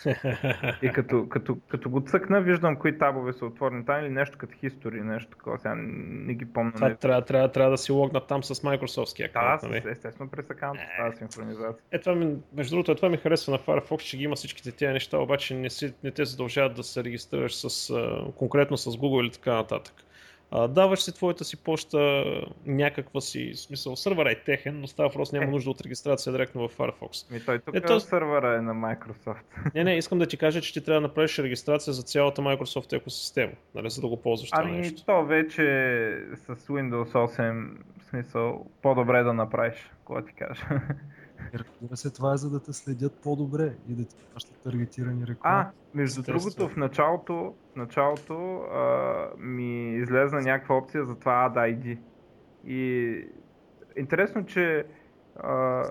Speaker 2: и като, като, като го цъкна, виждам кои табове са отворени там или нещо като history, нещо такова. Сега не ги помня.
Speaker 1: Това не... трябва, трябва, трябва да си логнат там с Microsoft.
Speaker 2: Да, нали? естествено пресъкам с тази синхронизация.
Speaker 1: Е, това ми, между другото, това ми харесва на Firefox, че ги има всичките тези неща, обаче не, си, не те задължават да се регистрираш с, конкретно с Google или така нататък а, даваш си твоята си почта, някаква си, смисъл, сървър е техен, но става въпрос, няма е. нужда от регистрация директно в Firefox.
Speaker 2: Ми той тук Ето, сървъра е на Microsoft. [LAUGHS]
Speaker 1: Не, не, искам да ти кажа, че ти трябва да направиш регистрация за цялата Microsoft екосистема, нали, за да го ползваш
Speaker 2: ами, това нещо. то вече с Windows 8, в смисъл, по-добре да направиш, какво ти кажа. [LAUGHS]
Speaker 3: Разбира се, това е за да те следят по-добре и да ти плащат таргетирани реклами.
Speaker 2: А, между другото, в началото, в началото а, ми излезна някаква опция за това Add ID. И интересно, че а,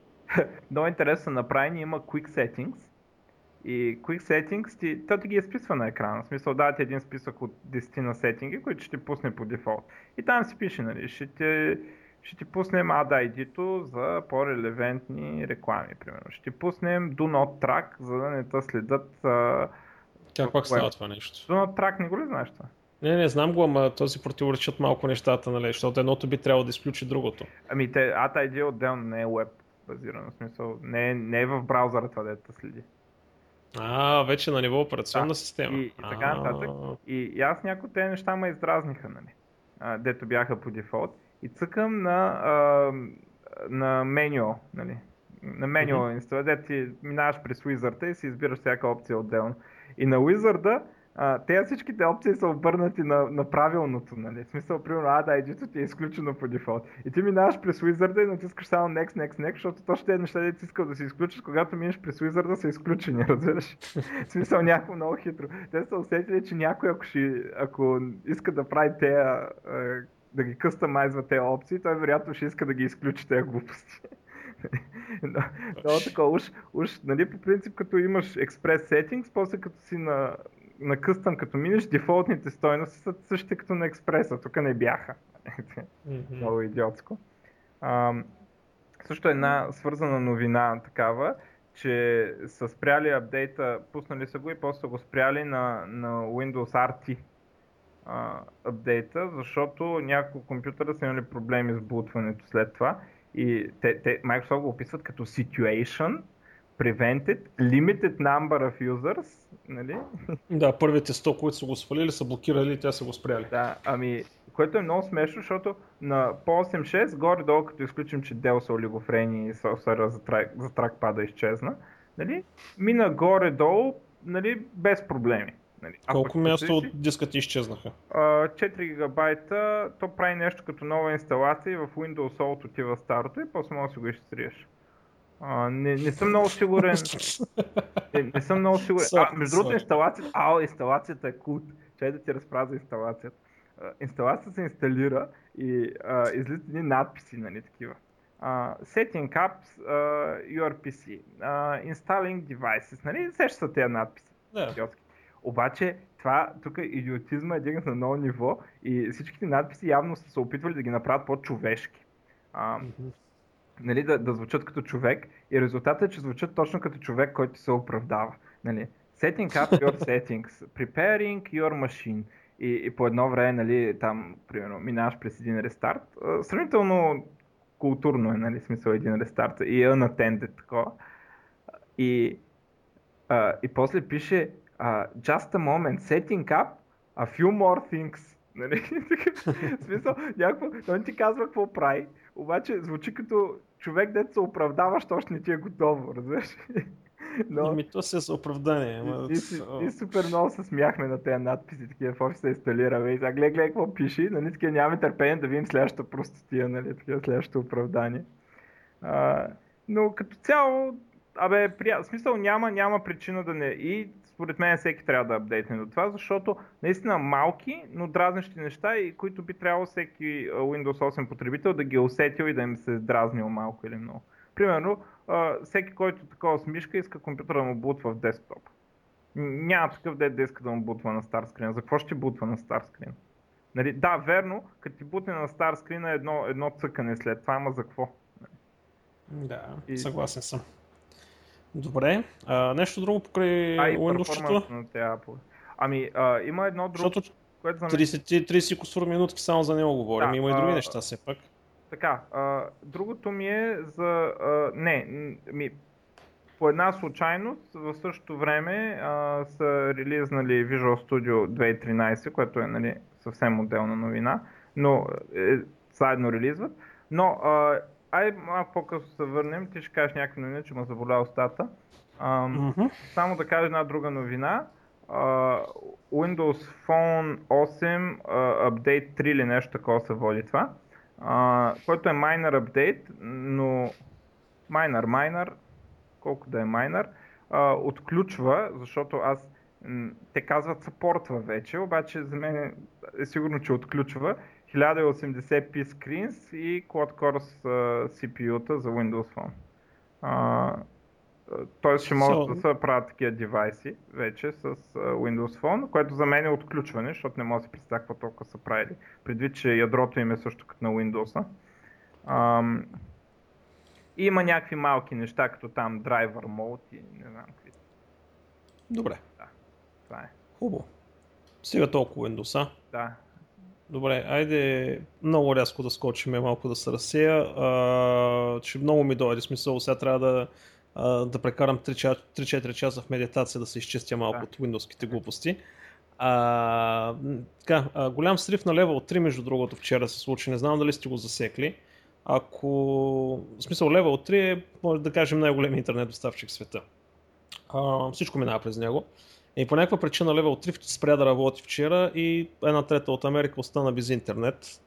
Speaker 2: [LAUGHS] много интересно направени, има Quick Settings. И Quick Settings, ти, то ти ги изписва на екрана. В смисъл, дава ти един списък от 10 на сетинги, които ще ти пусне по дефолт. И там си пише, нали, ще ти ще ти пуснем ad id за по-релевантни реклами, примерно. Ще ти пуснем Do Not Track, за да не те следят.
Speaker 1: Как става това нещо?
Speaker 2: Do Not Track не го ли знаеш това?
Speaker 1: Не, не знам го, ама то си противоречат малко нещата, нали? Защото едното би трябвало да изключи другото.
Speaker 2: Ами те, Ad ID отделно не е веб базирано, смисъл, не, е, не е в браузъра това, дето следи.
Speaker 1: А, вече на ниво операционна
Speaker 2: да.
Speaker 1: система.
Speaker 2: И, и така нататък. И, и аз някои тези неща ме издразниха, нали? А, дето бяха по дефолт и цъкам на, а, на меню, нали? на меню mm-hmm. инсталация, ти минаваш през Wizard и си избираш всяка опция отделно. И на Wizard тези всичките опции са обърнати на, на правилното, нали? В смисъл, примерно, а, да, id ти е изключено по дефолт. И ти минаваш през Wizard и натискаш само Next, Next, Next, защото точно тези неща, ти искал да си изключиш, когато минеш през Wizard са изключени, [LAUGHS] разбираш? В смисъл, някакво много хитро. Те са усетили, че някой, ако, ще, ако иска да прави тези да ги къстамайзва тези опции, той вероятно ще иска да ги изключи тези глупости. [LAUGHS] Но, но така, уж, уж, нали, по принцип, като имаш Express Settings, после като си на, на къстъм, като минеш, дефолтните стойности са същите като на експреса. Тук не бяха. Много идиотско. А, също една свързана новина такава, че са спряли апдейта, пуснали са го и после го спряли на, на Windows RT апдейта, защото няколко компютъра са имали проблеми с бутването след това. И те, те, Microsoft го описват като situation, prevented, limited number of users, нали?
Speaker 1: Да, първите 100, които са го свалили, са блокирали и тя са го спряли.
Speaker 2: Да, ами, което е много смешно, защото на по 8.6, горе-долу, като изключим, че Dell са олигофрени и софтуера за, трак, за тракпада изчезна, нали? мина горе-долу, нали, без проблеми. Нали.
Speaker 1: Колко място от диска ти изчезнаха?
Speaker 2: 4 гигабайта, то прави нещо като нова инсталация и в Windows Alt отива старото и после може да си го изтриеш. А, не, не съм много сигурен. [LAUGHS] не, не съм много сигурен. А, между другото, инсталацията, а, инсталацията е кут. Чай да ти разправя за инсталацията. Инсталацията се инсталира и uh, излизат едни надписи, нали, такива. Uh, setting apps, uh, URPC, uh, installing devices, нали, сеща са тези надписи.
Speaker 1: Да.
Speaker 2: Обаче, това тук идиотизма е дигнат на ново ниво и всичките надписи явно са се опитвали да ги направят по-човешки. Mm-hmm нали, да, да звучат като човек и резултатът е, че звучат точно като човек, който се оправдава. Нали. Setting up your [LAUGHS] settings, preparing your machine и, и по едно време, нали, там, примерно, минаваш през един рестарт. Сравнително културно е, нали, смисъл един рестарт и е unattended такова. И, а, и после пише uh, just a moment, setting up a few more things. [LAUGHS] Нали? в смисъл, някакво, той ти казва какво прави, обаче звучи като човек, дето се оправдава, що не ти е готово, разбираш?
Speaker 1: Но... Ами то се е за оправдание.
Speaker 2: Ама... И, и, и, супер много се смяхме на тези надписи, такива в офиса инсталира. И сега гледай, гледай какво пише, нали, такива нямаме търпение да видим следващата простотия, нали, такива следващото оправдание. А, но като цяло, абе, прия... смисъл няма, няма причина да не. И според мен всеки трябва да апдейтне до това, защото наистина малки, но дразнещи неща, и които би трябвало всеки Windows 8 потребител да ги е усетил и да им се дразнил малко или много. Примерно, всеки, който такова с мишка иска компютъра да му бутва в десктоп. Няма такъв дет да иска да му бутва на стар скрин. За какво ще бутва на стар скрин? Нали, да, верно, като ти бутне на стар скрин е едно, едно цъкане след това, ама за какво?
Speaker 1: Да, и... съгласен съм. Добре. А, нещо друго покрай Windows
Speaker 2: Ами, а, има едно друго,
Speaker 1: Защото което за мен... 30, 30 кусор минутки само за него говорим, да, има и други а, неща все пак.
Speaker 2: Така, а, другото ми е за... А, не, ми, по една случайност в същото време а, са релизнали Visual Studio 2013, което е нали, съвсем отделна новина, но е, заедно релизват. Но а, ай малко по-късно се върнем, ти ще кажеш някакви новини, че ме заболя устата. А, mm-hmm. Само да кажа една друга новина. Uh, Windows Phone 8 uh, Update 3 или нещо такова се води това, uh, който е minor update, но minor, minor, колко да е minor, uh, отключва, защото аз те казват съпортва вече, обаче за мен е сигурно, че отключва 1080p screens и quad-core CPU-та за Windows Phone. Тоест ще могат so... да се правят такива девайси вече с Windows Phone, което за мен е отключване, защото не може да си представя какво толкова са правили. Предвид, че ядрото им е също като на Windows. Има някакви малки неща, като там Driver Mode и не знам какви.
Speaker 1: Добре.
Speaker 2: Да, това е.
Speaker 1: Хубаво. Сега толкова Windows, а?
Speaker 2: Да.
Speaker 1: Добре, айде много рязко да скочим малко да се разсея. А, че много ми дойде смисъл, сега трябва да, а, да прекарам 3-4 часа в медитация да се изчистя малко да. от Windows-ките глупости. А, така, а, голям срив на Level 3, между другото, вчера се случи. Не знам дали сте го засекли. Ако, в смисъл, Level 3 е, може да кажем, най-големият интернет доставчик в света. А, всичко минава през него. И по някаква причина Level 3 спря да работи вчера и една трета от Америка остана без интернет.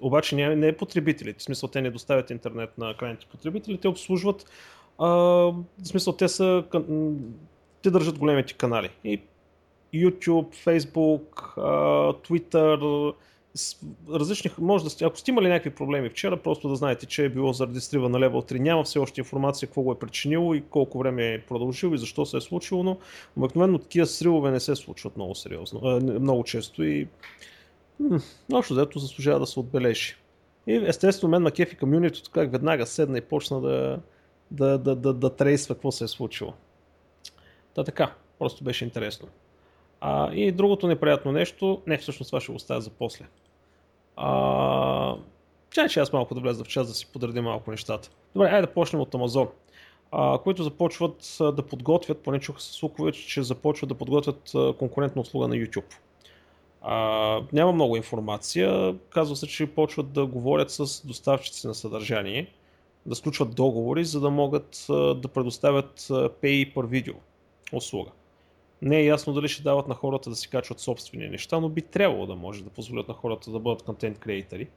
Speaker 1: Обаче не, не е потребителите, в смисъл те не доставят интернет на крайните потребители, те обслужват, а, в смисъл те са, те държат големите канали. И YouTube, Facebook, Twitter, различни, може да ако сте имали някакви проблеми вчера, просто да знаете, че е било заради стрива на Level 3. Няма все още информация какво го е причинило и колко време е продължил и защо се е случило, но обикновено такива сривове не се случват много сериозно, много често и общо взето заслужава да се отбележи. И естествено мен на кефи комьюнитито как веднага седна и почна да, да, да, да, да трейсва какво се е случило. Та така, просто беше интересно. А, и другото неприятно нещо, не всъщност това ще го оставя за после. А, чай, че аз малко да влеза в час да си подредим малко нещата. Добре, айде да почнем от Амазон, а, които започват да подготвят, поне чуха се слухове, че започват да подготвят конкурентна услуга на YouTube. А, няма много информация. Казва се, че почват да говорят с доставчици на съдържание, да сключват договори, за да могат да предоставят pay per video услуга. Не е ясно дали ще дават на хората да си качват собствени неща, но би трябвало да може да позволят на хората да бъдат контент креатори.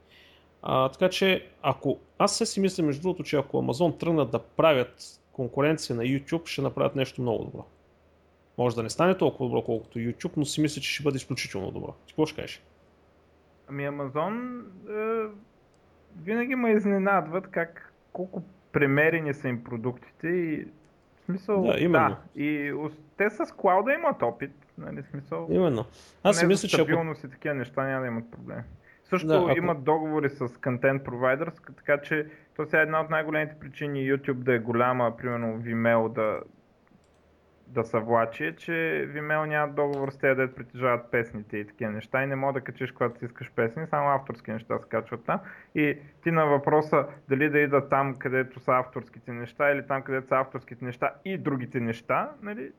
Speaker 1: А, така че, ако аз се си мисля, между другото, че ако Amazon тръгнат да правят конкуренция на YouTube, ще направят нещо много добро. Може да не стане толкова добро, колкото YouTube, но си мисля, че ще бъде изключително добро. Ти какво ще кажеш?
Speaker 2: Ами Amazon е, винаги ме изненадват как колко премерени са им продуктите и смисъл,
Speaker 1: да, именно.
Speaker 2: да. И те с клауда имат опит, нали, смисъл.
Speaker 1: Именно. Аз си мисля, че
Speaker 2: ако... и такива неща няма да имат проблем. Също да, ако... имат договори с content providers, така че то сега е една от най-големите причини YouTube да е голяма, примерно Vimeo да, да се влачи, е, че Vimeo няма договор с тези, да притежават песните и такива неща и не мога да качиш когато си искаш песни, само авторски неща се качват там. И ти на въпроса дали да ида там, където са авторските неща или там, където са авторските неща и другите неща, нали,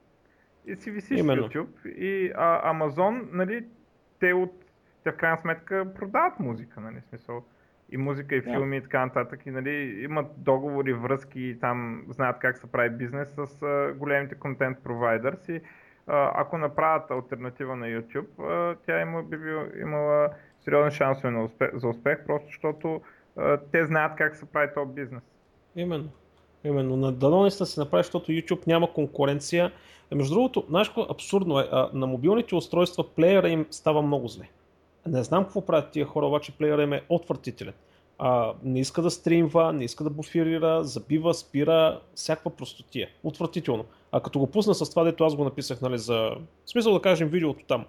Speaker 2: и си висиш Именно. YouTube. И а, Amazon, нали, те от те в крайна сметка продават музика, нали, смисъл и музика, и филми yeah. и така нататък. И нали, имат договори, връзки и там знаят как се прави бизнес с а, големите контент провайдърс. И а, ако направят альтернатива на YouTube, а, тя има, би бил, имала сериозни шансове на успех, за успех, просто защото а, те знаят как се прави този бизнес.
Speaker 1: Именно. Именно. На дано наистина се направи, защото YouTube няма конкуренция. Между другото, знаеш какво абсурдно е? На мобилните устройства плеера им става много зле. Не знам какво правят тия хора, обаче плеера им е отвратителен. А, не иска да стримва, не иска да буферира, забива, спира, всякаква простотия. Отвратително. А като го пусна с това, дето аз го написах, нали, за... В смисъл да кажем видеото там.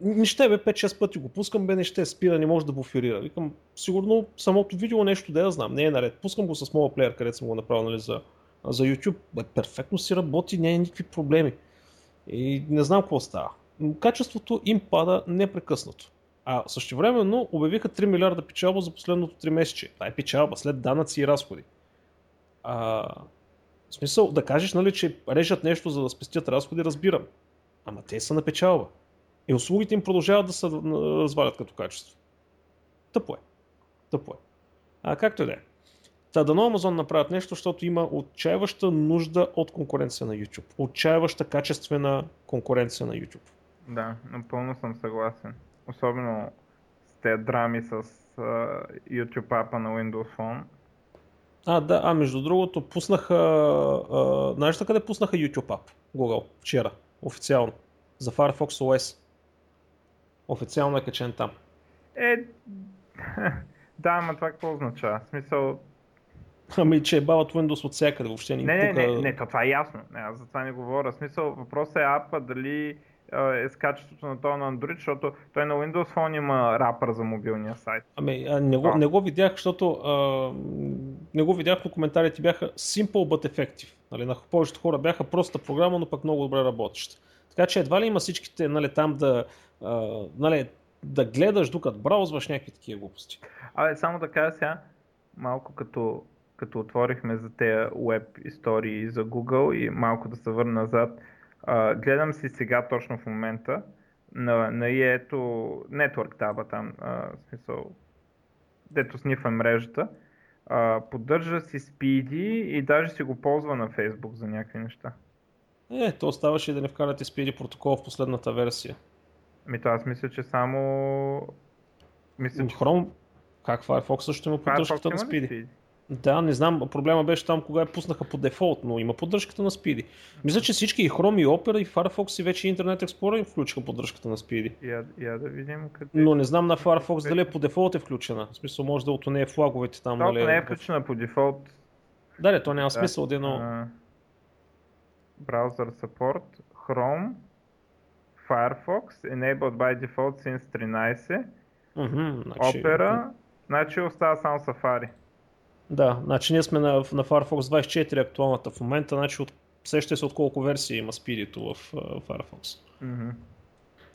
Speaker 1: Не ще бе, 5-6 пъти го пускам, бе, не ще спира, не може да буферира. Викам, сигурно самото видео нещо да я знам, не е наред. Пускам го с моя плеер, където съм го направил нали, за, за YouTube. Бе, перфектно си работи, няма никакви проблеми. И не знам какво става. Качеството им пада непрекъснато. А също времено обявиха 3 милиарда печалба за последното 3 месече. Това е печалба след данъци и разходи. А, в смисъл да кажеш, нали, че режат нещо за да спестят разходи, разбирам. Ама те са на печалба. И услугите им продължават да се развалят като качество. Тъпо е. Тъпо е. А както и да е. Та дано Амазон направят нещо, защото има отчаяваща нужда от конкуренция на YouTube. Отчаяваща качествена конкуренция на YouTube.
Speaker 2: Да, напълно съм съгласен. Особено с тези драми с uh, YouTube апа на Windows Phone.
Speaker 1: А, да, а между другото пуснаха, uh, знаеш ли къде пуснаха YouTube App? Google, вчера, официално, за Firefox OS. Официално е качен там.
Speaker 2: Е, [LAUGHS] да, ама това какво означава? В смисъл...
Speaker 1: Ами, че е бават Windows от всякъде, въобще
Speaker 2: ни не, не, не, не, то това е ясно. Не, аз за това не говоря. В смисъл, въпросът е апа дали е с качеството на това на Android, защото той на Windows Phone има рапър за мобилния сайт.
Speaker 1: Ами, а, не, го, не го видях, защото а, не го видях, но коментарите бяха simple but effective. Нали, на повечето хора бяха проста програма, но пък много добре работеща. Така че едва ли има всичките нали, там да, а, нали, да гледаш докато браузваш някакви такива глупости.
Speaker 2: Абе, само да кажа сега, малко като, като отворихме за тези веб истории за Google и малко да се върна назад, а, гледам си сега точно в момента на, на ето Network Tab там, а, в смисъл, дето снифа мрежата, а, поддържа си Speedy и даже си го ползва на Facebook за някакви неща.
Speaker 1: Е, то оставаше да не вкарате Speedy протокол в последната версия.
Speaker 2: Ами то аз мисля, че само...
Speaker 1: Мисля, че... Chrome, как Firefox също има поддръжката на Speedy? Да, не знам, проблема беше там, кога я пуснаха по дефолт, но има поддръжката на Speedy. Мисля, че всички и Chrome, и Opera, и Firefox, и вече Internet Explorer включиха поддръжката на Speedy.
Speaker 2: Я, я да видим къде.
Speaker 1: Но не знам на Firefox дали е по дефолт е включена. В смисъл, може да от нея флаговете там. Нали,
Speaker 2: не е включена по дефолт.
Speaker 1: Да, не, то няма смисъл да е едно.
Speaker 2: Browser support, Chrome, Firefox, enabled by default since 13,
Speaker 1: Мгм, значи-
Speaker 2: Opera, значи остава само Safari.
Speaker 1: Да, значи ние сме на, на Firefox 24 актуалната в момента, значи от, сещате се от колко версии има Speedy в uh, Firefox.
Speaker 2: Мгм.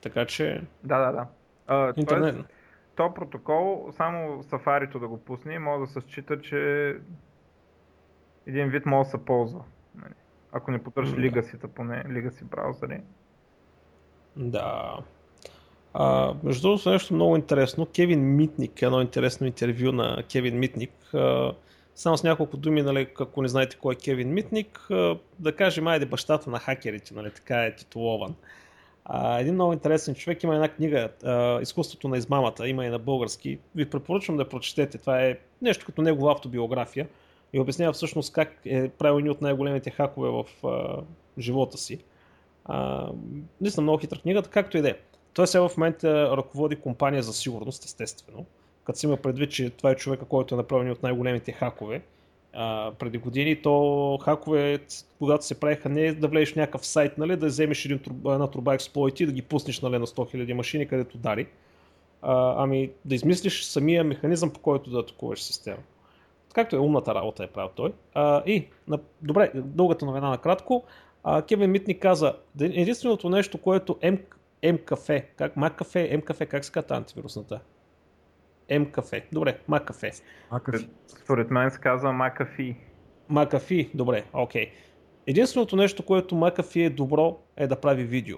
Speaker 1: Така че,
Speaker 2: Да, да, да. А,
Speaker 1: интернет.
Speaker 2: Тоест, то протокол, само Safari да го пусне, може да се счита, че един вид може да се ползва. нали. Ако не поддържа
Speaker 1: да.
Speaker 2: лигасита поне, лигаси браузъри.
Speaker 1: Да. А, между другото, нещо много интересно. Кевин Митник, едно интересно интервю на Кевин Митник. А, само с няколко думи, нали, ако не знаете кой е Кевин Митник, а, да кажем, айде бащата на хакерите, нали, така е титулован. А, един много интересен човек има една книга, а, Изкуството на измамата, има и на български. Ви препоръчвам да прочетете. Това е нещо като негова автобиография и обяснява всъщност как е правил едни от най-големите хакове в а, живота си. А, наистина много хитра книгата, както и да е. Той сега в момента ръководи компания за сигурност, естествено. Като си има предвид, че това е човека, който е направил едни от най-големите хакове а, преди години, то хакове, когато се правиха не да влезеш в някакъв сайт, нали, да вземеш един, една труба експлойти и да ги пуснеш нали, на 100 000 машини, където дари. А, ами да измислиш самия механизъм, по който да атакуваш система. Както е умната работа е правил той. А, и, на, добре, дългата новина накратко. А, Кевин Митни каза, единственото нещо, което М, МКФ, как, МКФ, МКФ, как се казва антивирусната? МКФ, добре.
Speaker 3: Акъв.
Speaker 2: Според мен се казва McAfee.
Speaker 1: Макафи, добре, окей. Единственото нещо, което Макафи е добро, е да прави видео.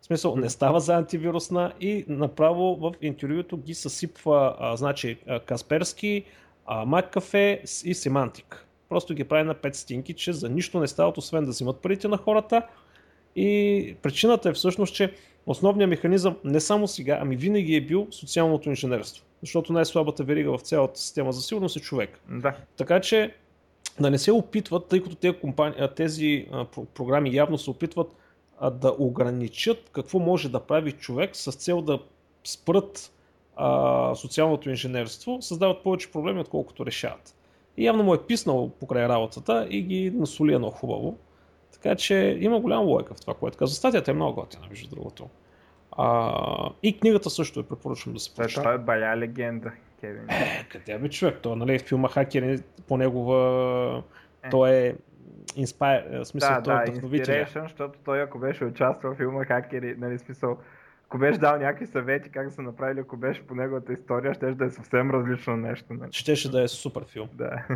Speaker 1: В смисъл, не става за антивирусна и направо в интервюто ги съсипва, а, значи, Касперски, а, Макафе и Семантик. Просто ги прави на 5 стинки, че за нищо не стават, освен да взимат парите на хората. И причината е всъщност, че основният механизъм не само сега, ами винаги е бил социалното инженерство. Защото най-слабата верига в цялата система за сигурност е човек.
Speaker 2: Да.
Speaker 1: Така че да не се опитват, тъй като тези, компани... а, тези а, програми явно се опитват а, да ограничат какво може да прави човек с цел да спрат а, социалното инженерство, създават повече проблеми, отколкото решават. И явно му е писнал покрай работата и ги насоли едно хубаво. Така че има голяма лойка в това, което казва. Статията е много готина, между другото. А, и книгата също е препоръчвам да се
Speaker 2: Той,
Speaker 1: прочете.
Speaker 2: той е бая легенда, Кевин.
Speaker 1: Е, къде бе човек? Той нали, филма Хакери по негова...
Speaker 2: Е.
Speaker 1: Той е инспайр, в смисъл,
Speaker 2: да,
Speaker 1: той е
Speaker 2: да,
Speaker 1: вдъхновителя.
Speaker 2: Inspiration, защото той ако беше участвал в филма Хакери, нали смисъл, ако беше дал някакви съвети как да са направили, ако беше по неговата история, ще да е съвсем различно нещо. Нали?
Speaker 1: Щеше да е супер филм,
Speaker 2: Да.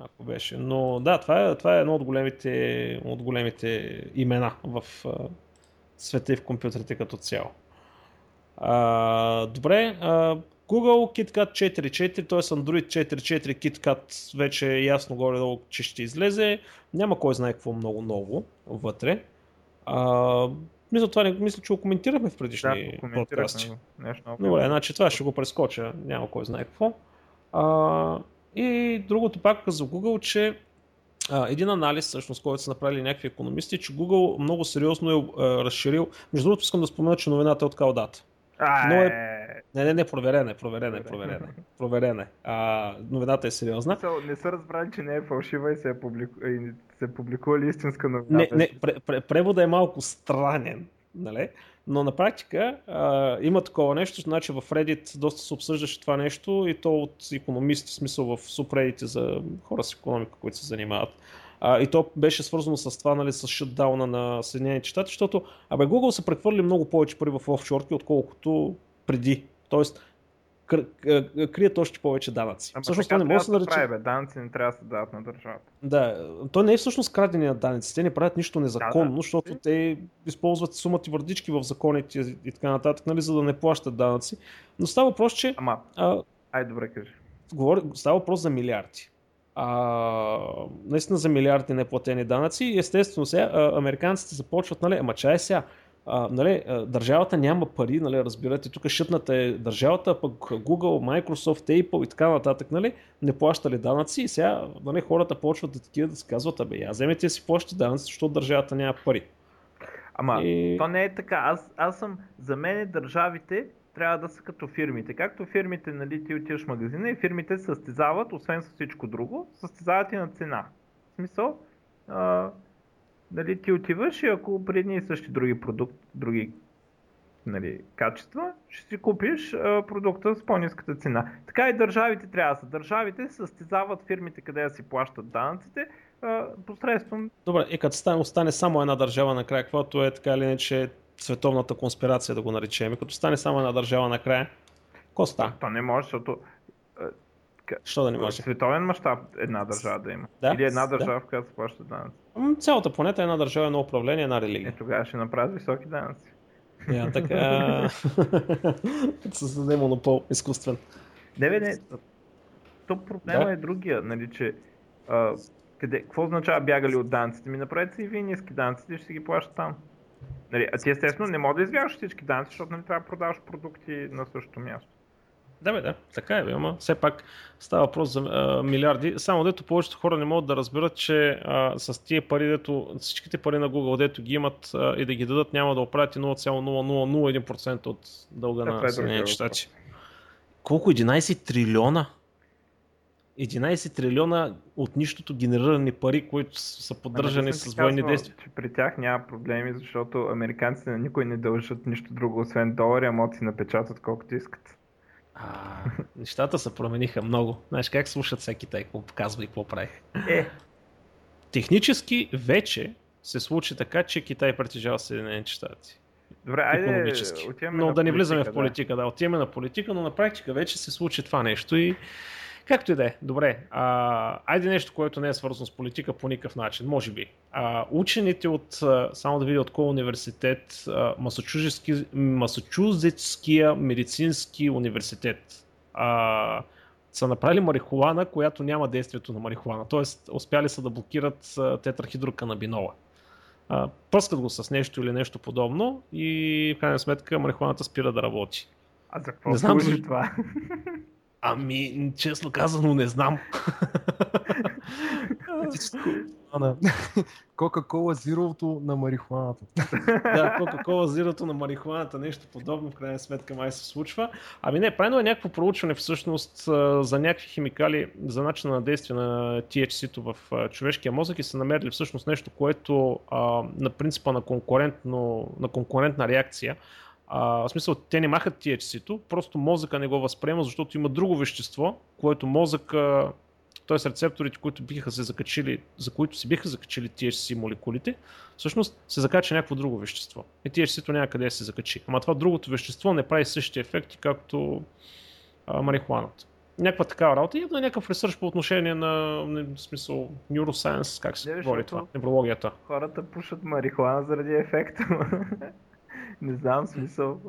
Speaker 1: Ако беше. Но да, това е, това е едно от големите, от големите имена в а, света и в компютрите като цяло. А, добре, а, Google KitKat 4.4, т.е. Android 4.4 KitKat вече е ясно горе-долу, че ще излезе. Няма кой знае какво много ново вътре. А, мисля, това не, мисля, че го коментирахме в
Speaker 2: Да,
Speaker 1: предишни подкасти.
Speaker 2: Нещо много.
Speaker 1: Добре, значи това ще го прескоча, няма кой знае какво. А, и другото пак за Google, че а, един анализ, всъщност, който са направили някакви економисти, че Google много сериозно е а, разширил. Между другото, искам да спомена, че новината е от Калдата. Но е-
Speaker 2: е...
Speaker 1: Не, не, не, проверена е, проверена е, проверена е. Проверена е. А, новината е сериозна.
Speaker 2: Не са разбрали, че не е фалшива и се е, публику... и се е публикували истинска новина.
Speaker 1: Не, не, пре, пре, превода е малко странен, нали? но на практика а, има такова нещо, значи в Reddit доста се обсъждаше това нещо и то от економисти, в смисъл в субредите за хора с економика, които се занимават. А, и то беше свързано с това, нали, с шутдауна на Съединените щати, защото абе, Google са прехвърли много повече пари в офшорки, отколкото преди. Тоест, крият още повече данъци.
Speaker 2: Ама
Speaker 1: Всъщност, това не може да се нарече.
Speaker 2: прави, бе. Данъци не трябва да се дават на държавата.
Speaker 1: Да, то не е всъщност крадене на данъци. Те не правят нищо незаконно,
Speaker 2: Да, да.
Speaker 1: защото те използват сумата и върдички в законите и така нататък, нали, за да не плащат данъци. Но става въпрос, че
Speaker 2: Ама,
Speaker 1: а,
Speaker 2: ай добре кажи.
Speaker 1: говори, става въпрос за милиарди. А, наистина за милиарди неплатени данъци и естествено сега американците започват, нали, ама чай сега, а, нали, държавата няма пари, нали, разбирате, тук шътната е държавата, пък Google, Microsoft, Apple и така нататък, нали, не плащали данъци и сега нали, хората почват да такива да си казват, абе, я вземете си плащате данъци, защото държавата няма пари.
Speaker 2: Ама и... то не е така. Аз, аз съм, за мен държавите трябва да са като фирмите. Както фирмите, нали, ти отиваш в магазина и фирмите състезават, освен с всичко друго, състезават и на цена. В смисъл, а, нали, ти отиваш и ако при едни и същи други продукти, други нали, качества, ще си купиш а, продукта с по-низката цена. Така и държавите трябва да са. Държавите състезават фирмите, къде да си плащат данъците, а, посредством...
Speaker 1: Добре, и като стане, остане само една държава накрая, каквото е така или иначе световната конспирация да го наречем, като стане само една държава накрая, какво става?
Speaker 2: То не може, защото
Speaker 1: Що да не може?
Speaker 2: Световен мащаб една държава да има. Да? Или една държава, да. в която се плаща данъци.
Speaker 1: Цялата планета е една държава, едно управление, една религия.
Speaker 2: Е, тогава ще направят високи данъци.
Speaker 1: Я, така. [LAUGHS] Създаде монопол, изкуствен.
Speaker 2: Не, бе, не. То проблема да? е другия, нали, че а, къде, какво означава бягали от данците? Ми направете си и вие ниски данците ще си ги плащат там. Нали, а ти естествено не може да избягаш всички данци, защото нали, трябва да продаваш продукти на същото място.
Speaker 1: Да, бе, да, така е, бе, ама все пак става въпрос за а, милиарди. Само дето повечето хора не могат да разберат, че а, с тия пари, дето всичките пари на Google, дето ги имат а, и да ги дадат, няма да оправят 0,0001% от дълга да, на е Съединените щати. Колко? 11 трилиона? 11 трилиона от нищото генерирани пари, които са поддържани с военни действия.
Speaker 2: Че при тях няма проблеми, защото американците на никой не дължат нищо друго, освен долари, а си напечатат колкото искат.
Speaker 1: А, нещата се промениха много. Знаеш как слушат всеки тъй, какво показва и какво прави.
Speaker 2: Е.
Speaker 1: Технически вече се случи така, че Китай притежава Съединените щати.
Speaker 2: Добре, айде,
Speaker 1: но да не влизаме в политика, да. да, отиваме на политика, но на практика вече се случи това нещо и Както и да е, добре. А, айде нещо, което не е свързано с политика по никакъв начин, може би. А, учените от, само да видя от кой университет, Масачузетския медицински университет, а, са направили марихуана, която няма действието на марихуана. Тоест, успяли са да блокират тетрахидроканабинола. Пръскат го с нещо или нещо подобно и в крайна сметка марихуаната спира да работи.
Speaker 2: А за какво не знам за това? [LAUGHS]
Speaker 1: Ами, честно казано, не знам.
Speaker 3: Кока-кола зировото на марихуаната.
Speaker 1: да, Кока-кола зирото на марихуаната, нещо подобно, в крайна сметка май се случва. Ами не, правилно е някакво проучване всъщност за някакви химикали, за начина на действие на THC-то в човешкия мозък и са намерили всъщност нещо, което а, на принципа на, конкурентно, на конкурентна реакция а, в смисъл, те не махат THC-то, просто мозъка не го възприема, защото има друго вещество, което мозъка, т.е. рецепторите, които биха се закачили, за които се биха закачили THC молекулите, всъщност се закача някакво друго вещество. И THC-то няма къде да се закачи. Ама това другото вещество не прави същия ефекти, както а, марихуаната. Някаква такава работа. И на някакъв ресърч по отношение на, в смисъл, neuroscience, как се говори това, неврологията.
Speaker 2: Хората пушат марихуана заради ефекта. [LAUGHS] Не знам смисъл.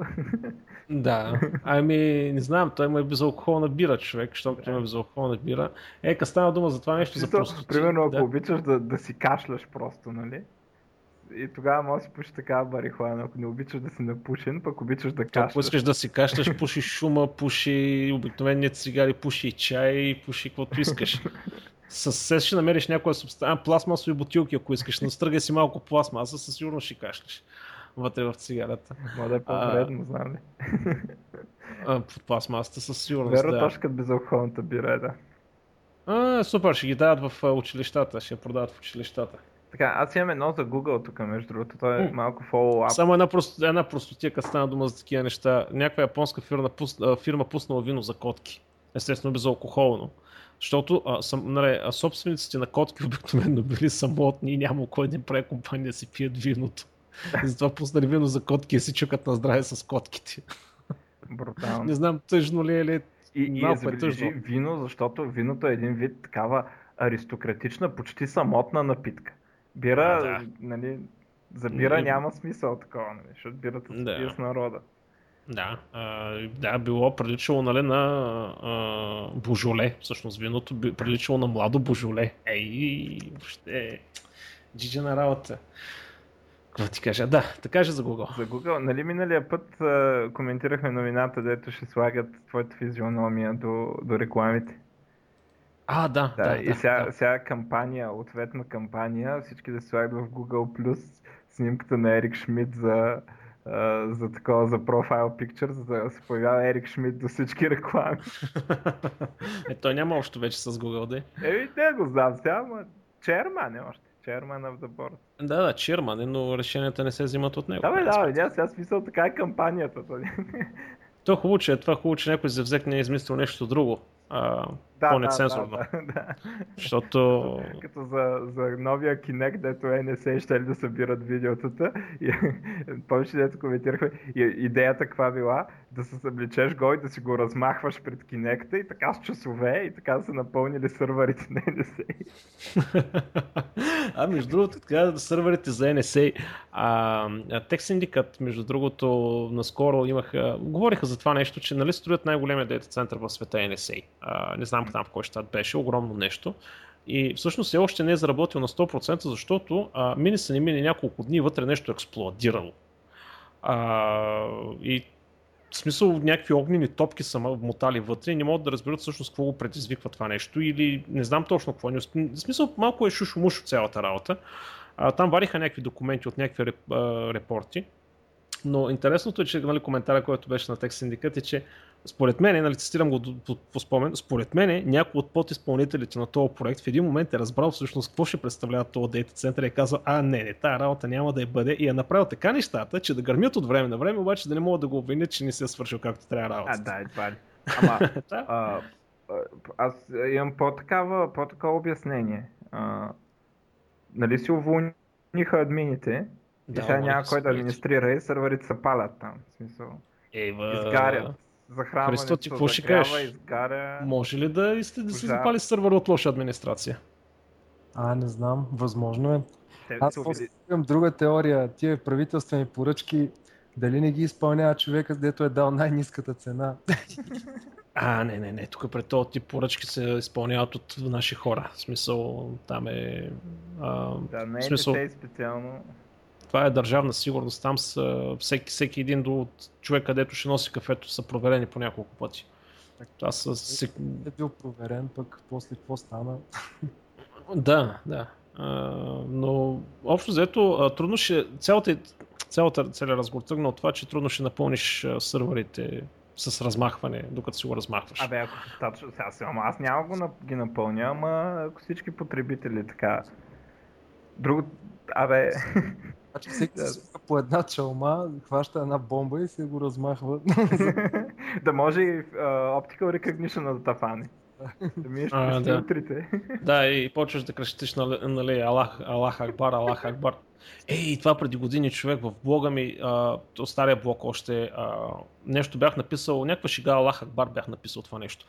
Speaker 1: Да, [LAUGHS] ами не знам, той има е безалкохолна бира, човек, защото да. има безалкохолна бира. Ека става дума за това нещо за просто.
Speaker 2: Примерно, ако да. обичаш да, да си кашляш просто, нали? И тогава може да си пушиш такава марихуана, ако не обичаш да си напушен, пък обичаш да кашляш. Ако
Speaker 1: искаш да си кашляш, [LAUGHS] пуши шума, пуши обикновеният цигари, пуши и чай, пуши каквото искаш. С се ще намериш някоя субстанция, пластмасови бутилки, ако искаш, настръгай си малко пластмаса, със сигурност ще кашляш вътре в цигарата.
Speaker 2: Може да е по-вредно, знам ли.
Speaker 1: Под пластмасата със сигурност.
Speaker 2: Веро, да. точка безалкохолната бира, е, да.
Speaker 1: А, супер, ще ги дават в училищата, ще я продават в училищата.
Speaker 2: Така, аз имам едно за Google тук, между другото, то е малко follow-up.
Speaker 1: Само една, просто, една простотия, като стана дума за такива неща. Някаква японска фирма, пусна, фирма пуснала вино за котки. Естествено безалкохолно. Защото а, съм, нали, а собствениците на котки обикновено били самотни и няма кой да прави компания да си пият виното. [LAUGHS] Затова пуснали вино за котки и си чукат на здраве с котките.
Speaker 2: Брутално.
Speaker 1: Не знам тъжно ли е ли.
Speaker 2: И, и е тъжно. вино, защото виното е един вид такава аристократична, почти самотна напитка. Бира, а, да. нали, за бира не... няма смисъл такова, нали, защото бирата се да. пие с народа.
Speaker 1: Да, а, да, било приличало нали, на а, божоле. Всъщност виното би приличало на младо божоле. Ей, въобще, джиджа на работа. Какво ти кажа? Да, да кажа за Google.
Speaker 2: За Google. Нали миналия път а, коментирахме новината, дето ще слагат твоята физиономия до, до рекламите.
Speaker 1: А, да,
Speaker 2: Да,
Speaker 1: да.
Speaker 2: и
Speaker 1: да,
Speaker 2: сега,
Speaker 1: да.
Speaker 2: сега кампания, ответна кампания, всички да слагат в Google Plus снимката на Ерик Шмидт за, а, за такова, за профайл picture, за да се появява Ерик Шмидт до всички реклами. [LAUGHS]
Speaker 1: Е, той няма общо вече с Google, да.
Speaker 2: Еми, не го знам сега, ама черман е още. Chairman of the board.
Speaker 1: Да, да, черман е, но решенията не се взимат от него.
Speaker 2: Да, бе, да, няма сега смисъл, така е кампанията.
Speaker 1: То хубаво, че е това хубаво, че някой завзек не е измислил нещо друго. А,
Speaker 2: да,
Speaker 1: по-нецензурно.
Speaker 2: Да, да, да.
Speaker 1: Защото [LAUGHS]
Speaker 2: Като за, за новия Kinect, дето NSA ще ли да събират видеотата. И, [LAUGHS] ли, дето коментирахме, и, идеята каква била? Да се събличеш го и да си го размахваш пред Kinect и така с часове и така са напълнили сървърите на NSA. [LAUGHS]
Speaker 1: а между другото, така сървърите за NSA, а, Tech Syndicate, между другото, наскоро имаха, говориха за това нещо, че нали строят най-големия дейта център в света NSA. А, не знам там в кой щат беше, огромно нещо. И всъщност все още не е заработил на 100%, защото а, мини са не мини няколко дни, вътре нещо е експлодирало. А, и в смисъл някакви огнени топки са мотали вътре и не могат да разберат всъщност какво го предизвиква това нещо или не знам точно какво. В смисъл малко е шушо-мушо цялата работа. А, там вариха някакви документи от някакви реп, а, репорти. Но интересното е, че нали, коментара, който беше на Tech Syndicate е, че според мен, нали, цитирам го по, по спомен, според мен някой от подизпълнителите на този проект в един момент е разбрал всъщност какво ще представлява този дейта център и е казал, а не, не, тая работа няма да я бъде и е направил така нещата, че да гърмят от време на време, обаче да не могат да го обвинят, че не се е свършил както трябва работа.
Speaker 2: А, да, едва ли. Ама, [LAUGHS]
Speaker 1: Да.
Speaker 2: а, аз имам по-такава, по-такова обяснение. А, нали си уволниха админите, и сега няма кой да администрира и сървърите се палят там. В смисъл,
Speaker 1: Ева,
Speaker 2: изгарят. Захранването
Speaker 1: Христо, ти какво ще кажеш?
Speaker 2: изгаря.
Speaker 1: Може ли да, сте, да се запали сървър от лоша администрация?
Speaker 3: А, не знам, възможно е.
Speaker 2: Те
Speaker 3: Аз имам друга теория. Тия правителствени поръчки, дали не ги изпълнява човека, дето е дал най-низката цена.
Speaker 1: А, не, не, не. Тук пред този тип поръчки се изпълняват от наши хора. В смисъл, там е... А,
Speaker 2: Да, не е
Speaker 1: смисъл,
Speaker 2: дете специално.
Speaker 1: Това е държавна сигурност. Там са всеки, всеки един до човек, където ще носи кафето, са проверени по няколко пъти. Това са... сек-
Speaker 3: Е бил проверен, пък после какво стана. [LAUGHS]
Speaker 1: Да, да. А, но общо взето трудно ще... Цялата, цялата целият разговор тръгна от това, че трудно ще напълниш сървърите с размахване, докато си го размахваш.
Speaker 2: Абе, ако достатъчно, сега си, ама аз няма го ги напълня, ама ако всички потребители така. Друго, абе, [LAUGHS]
Speaker 3: Значи всеки
Speaker 2: Да.
Speaker 3: по една чалма, хваща една бомба и се го размахва. [LAUGHS]
Speaker 2: да може и а, Optical Recognition да те фане. Да минеш [LAUGHS]
Speaker 1: А,
Speaker 2: през
Speaker 1: да.
Speaker 2: филтрите. [LAUGHS]
Speaker 1: Да, и почваш да крещиш, нали, нали Аллах, Аллах Акбар, Аллах Акбар. Ей, това преди години човек в блога ми, а, от стария блог още, а, нещо бях написал, някаква шега Аллах Акбар бях написал това нещо.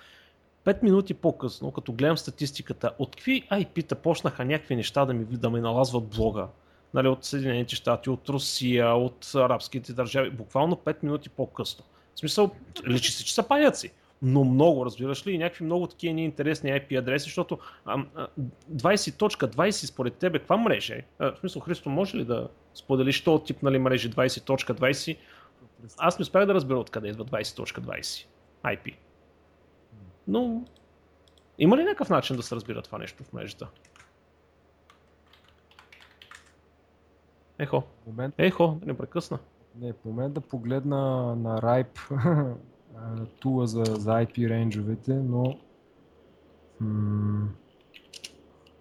Speaker 1: Пет минути по-късно, като гледам статистиката, от какви IP-та почнаха някакви неща да ми, да ми налазват блога. Нали, от Съединените щати, от Русия, от арабските държави, буквално 5 минути по-късно. В смисъл, личи се, че са паяци. Но много, разбираш ли, и някакви много такива неинтересни IP адреси, защото а, а, 20.20 според тебе, каква мрежа е? В смисъл, Христо, може ли да споделиш този тип нали, мрежи 20.20? Аз не успях да разбера откъде идва 20.20 IP. Но има ли някакъв начин да се разбира това нещо в мрежата? Ехо,
Speaker 3: момент,
Speaker 1: ехо, да не прекъсна.
Speaker 3: не, в момент да погледна на RIPE [LAUGHS] а, тула за, за IP рейнджовете, но м-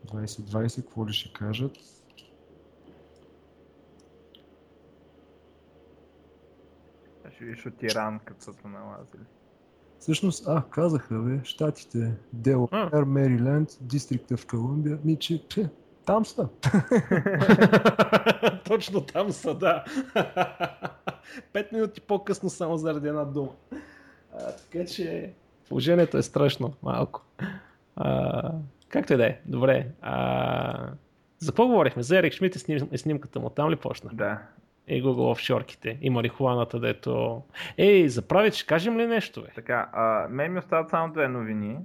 Speaker 3: 2020, какво ли ще кажат?
Speaker 2: Ще видиш от Иран, като са налазили.
Speaker 3: Всъщност, а, казаха, бе, щатите, Делавер, Мериленд, Дистрикта в Колумбия, ми, че пе, там са. [LAUGHS]
Speaker 1: Точно там са, да. [LAUGHS] Пет минути по-късно само заради една дума. А, така че положението е страшно малко. А, както и да е, добре. А, за какво говорихме? За Ерик Шмидт и сним, и снимката му. Там ли почна?
Speaker 2: Да.
Speaker 1: И Google офшорките. И марихуаната, дето... Ей, заправи, ще кажем ли нещо, бе?
Speaker 2: Така, а, мен ми остават само две новини.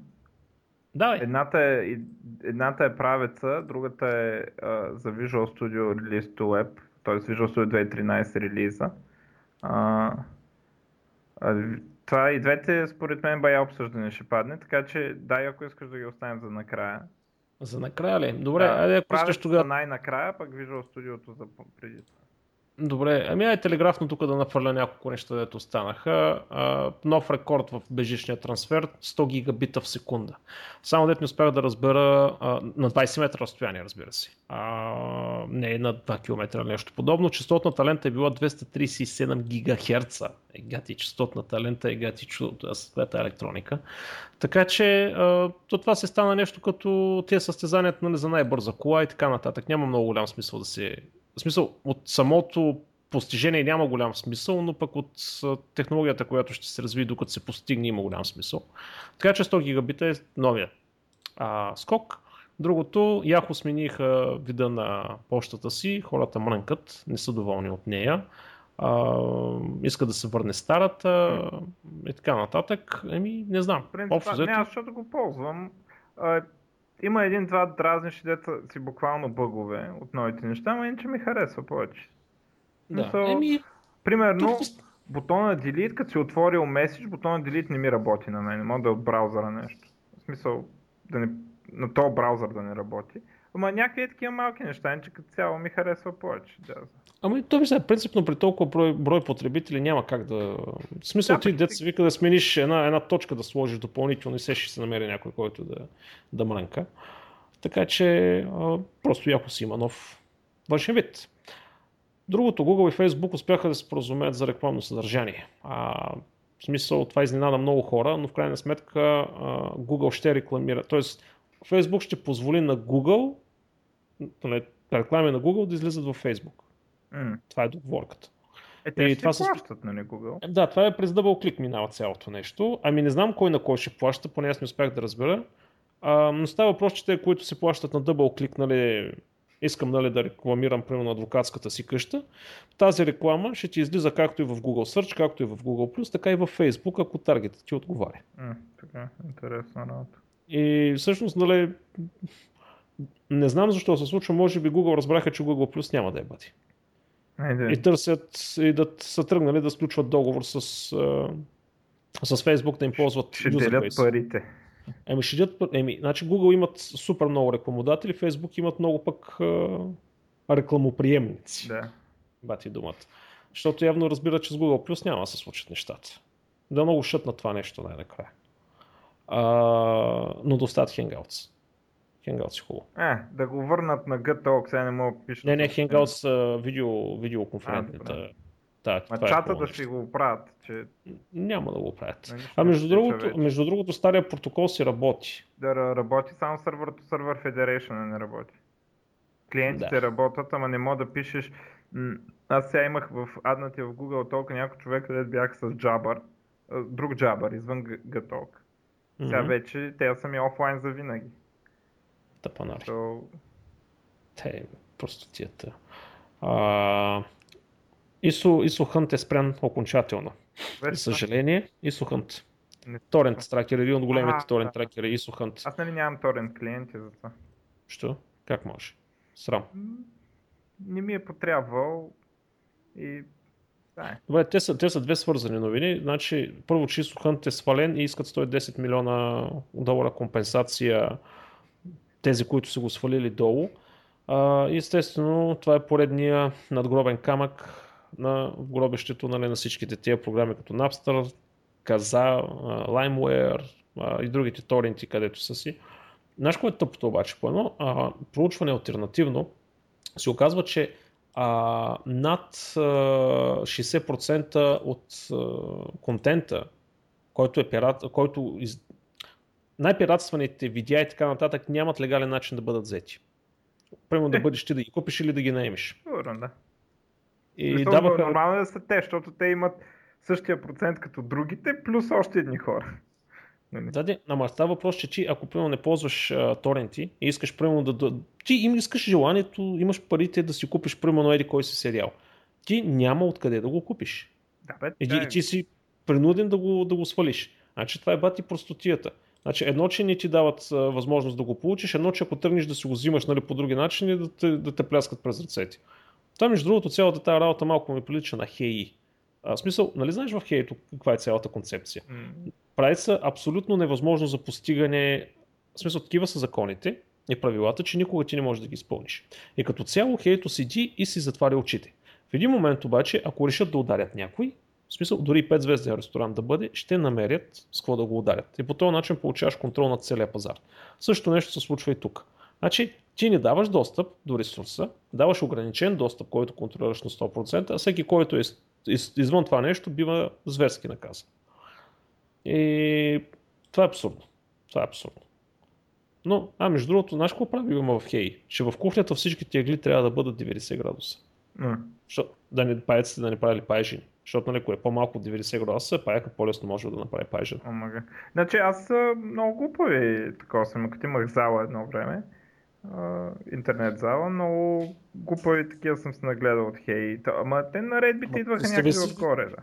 Speaker 1: Давай.
Speaker 2: Едната е, едната е правеца, другата е а, за Visual Studio Release to Web. т.е. Visual Studio 2013 релиза. А, а, това и двете според мен бая обсъждане ще падне, така че дай ако искаш да ги оставим за накрая.
Speaker 1: За накрая ли? Добре,
Speaker 2: да,
Speaker 1: айде ако искаш тогава.
Speaker 2: най-накрая, пък Visual Studio за преди това.
Speaker 1: Добре, ами ай телеграфно тук да нафърля няколко неща, дето останаха. А, нов рекорд в бежичния трансфер, 100 гигабита в секунда. Само дето не успях да разбера, а, на 20 метра разстояние, разбира се. А, не на 2 км или нещо подобно. Частотната лента е била 237 гигахерца. Е, гати, частотната лента е гати чудото, аз е електроника. Така че а, то това се стана нещо като тези състезанията нали, за най-бърза кола и така нататък. Няма много голям смисъл да се в смисъл, от самото постижение няма голям смисъл, но пък от технологията, която ще се развие докато се постигне, има голям смисъл. Така че 100 гигабита е новия а, скок. Другото, яко смениха вида на почтата си, хората мрънкат, не са доволни от нея. А, иска да се върне старата и така нататък. Еми, не знам.
Speaker 2: Принцип, Общо, не, аз защото го ползвам. Има един-два дразнищи деца си буквално бъгове от новите неща, но иначе ми харесва повече.
Speaker 1: Да. Мисъл, Еми...
Speaker 2: Примерно, Тук... бутона Delete, като си отворил меседж, бутона Delete не ми работи на мен. Може да е от браузъра нещо. В смисъл, да не, на този браузър да не работи. Ама някакви такива малки неща, иначе като цяло ми харесва повече. Да.
Speaker 1: Ами то вижда, принципно при толкова брой, брой потребители няма как да... В смисъл да, ти се вика да смениш една, една точка да сложиш допълнително и се ще се намери някой, който да, да мрънка. Така че а, просто яко си има нов външен вид. Другото, Google и Facebook успяха да се поразумеят за рекламно съдържание. А, в смисъл това изненада много хора, но в крайна сметка а, Google ще рекламира. Тоест Facebook ще позволи на Google, реклами на Google да излизат във Facebook. Mm. Това е договорката.
Speaker 2: Е, те и това плащат, нали, Google?
Speaker 1: Да, това е през дъбъл клик минава цялото нещо. Ами не знам кой на кой ще плаща, поне аз не успях да разбера. А, но става въпрос, че те, които се плащат на дъбъл клик, нали, искам нали, да рекламирам примерно адвокатската си къща, тази реклама ще ти излиза както и в Google Search, както и в Google+, така и в Facebook, ако таргетът ти отговаря.
Speaker 2: Mm, така, интересна работа.
Speaker 1: И всъщност, нали, не знам защо се случва, може би Google разбраха, че Google Plus няма да е бъде.
Speaker 2: Айде.
Speaker 1: И търсят и да са тръгнали да сключват договор с, с Facebook да им ползват
Speaker 2: Ще делят парите.
Speaker 1: Еми, ще делят, еми, значи Google имат супер много рекламодатели, Facebook имат много пък рекламоприемници.
Speaker 2: Да.
Speaker 1: Бати думата. Защото явно разбира, че с Google Plus няма да се случат нещата. Да много шът на това нещо най-накрая. А, но да остават Hangouts. Hangouts е хубаво.
Speaker 2: Е, да го върнат на GTOX, сега не мога да
Speaker 1: пиша. Не, не, Hangouts uh, видео, видеоконферентната.
Speaker 2: Да, Ма е чата да си го правят, че...
Speaker 1: Няма да го правят. Не, а между другото, между другото, стария протокол си работи.
Speaker 2: Да, работи само сервер сервер Federation не работи. Клиентите да. работят, ама не мога да пишеш... Аз сега имах в аднати в Google толкова някой човек, където бях с Jabber, друг Jabber, извън Gtalk. Сега mm-hmm. вече те са ми офлайн за винаги
Speaker 1: тъпанари. So... Те, просто тията. А, Исо, Исо Хънт е спрян окончателно. За съжаление, Исо Хънт. Торент тракер, един от големите а, торент да. тракери, Исо Хънт.
Speaker 2: Аз нали нямам торент клиенти за това.
Speaker 1: Що? Как може? Срам.
Speaker 2: Не ми е потребвал и да.
Speaker 1: Добре, те са, те са две свързани новини. Значи, първо, че Исо Хънт е свален и искат 110 милиона долара компенсация тези, които са го свалили долу. А, естествено, това е поредния надгробен камък на гробещето нали, на всичките тия програми като Napster, Каза, LimeWare и другите торенти, където са си. Знаеш кое е тъпото обаче по едно? А, проучване альтернативно се оказва, че а, над а, 60% от а, контента, който е пират, който най-пиратстваните видеа и така нататък нямат легален начин да бъдат взети. Примерно да е. бъдеш ти да ги купиш или да ги наемеш.
Speaker 2: Сигурно, да.
Speaker 1: И Мисъл, даваха...
Speaker 2: Нормално е да са те, защото те имат същия процент като другите, плюс още едни хора.
Speaker 1: Нали? Да, да, ама става въпрос, че ти, ако примерно не ползваш а, торенти и искаш примерно да, да... Ти им искаш желанието, имаш парите да си купиш примерно еди кой си сериал. Ти няма откъде да го купиш.
Speaker 2: Да, бе,
Speaker 1: и, да, ти си принуден да го, да го свалиш. Значи това е бати простотията. Значи едно, че не ти дават а, възможност да го получиш, едно, че ако тръгнеш да си го взимаш нали, по други начини, да те, да те пляскат през ръцете. Това, между другото, цялата тази работа малко ми прилича на Хей. В смисъл, нали знаеш в Хейто каква е цялата концепция? Mm. Прави са абсолютно невъзможно за постигане, в смисъл, такива са законите и правилата, че никога ти не можеш да ги изпълниш. И като цяло Хейто седи и си затваря очите. В един момент обаче, ако решат да ударят някой, в смисъл, дори 5 звезден ресторант да бъде, ще намерят с какво да го ударят. И по този начин получаваш контрол над целия пазар. Също нещо се случва и тук. Значи, ти не даваш достъп до ресурса, даваш ограничен достъп, който контролираш на 100%, а всеки, който е извън това нещо, бива зверски наказан. И това е абсурдно. Това е абсурдно. Но, а между другото, знаеш какво прави има в Хей? Че в кухнята всички тегли трябва да бъдат 90 градуса. Mm. Що, да не паеците да не правили пайжини. Защото, нали, ако е по-малко от 90 градуса, паяка по-лесно може да направи пайжен.
Speaker 2: Омага. Значи аз много глупави такова съм, като имах зала едно време, интернет зала, много глупави такива съм се нагледал от хей. Ама те наредбите идваха някъде си... отгоре, да.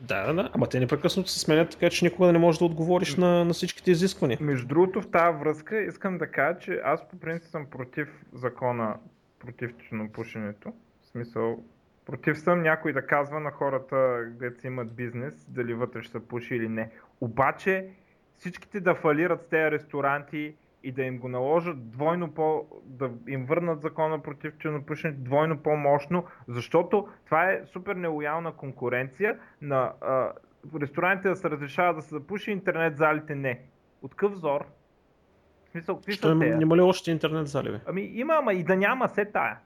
Speaker 1: Да, да, ама те непрекъснато се сменят, така че никога не можеш да отговориш на, на всичките изисквания.
Speaker 2: Между другото, в тази връзка искам да кажа, че аз по принцип съм против закона против тютюнопушенето. В смисъл, Против съм някой да казва на хората, където имат бизнес, дали вътре ще пуши или не. Обаче всичките да фалират с тези ресторанти и да им го наложат двойно по... да им върнат закона против тютюнопушенето двойно по-мощно, защото това е супер нелоялна конкуренция на а, ресторантите да се разрешава да се запуши, интернет залите не. От къв зор?
Speaker 1: В смисъл, какви са те? Има ли още интернет зали?
Speaker 2: Ами има, ама и да няма се тая.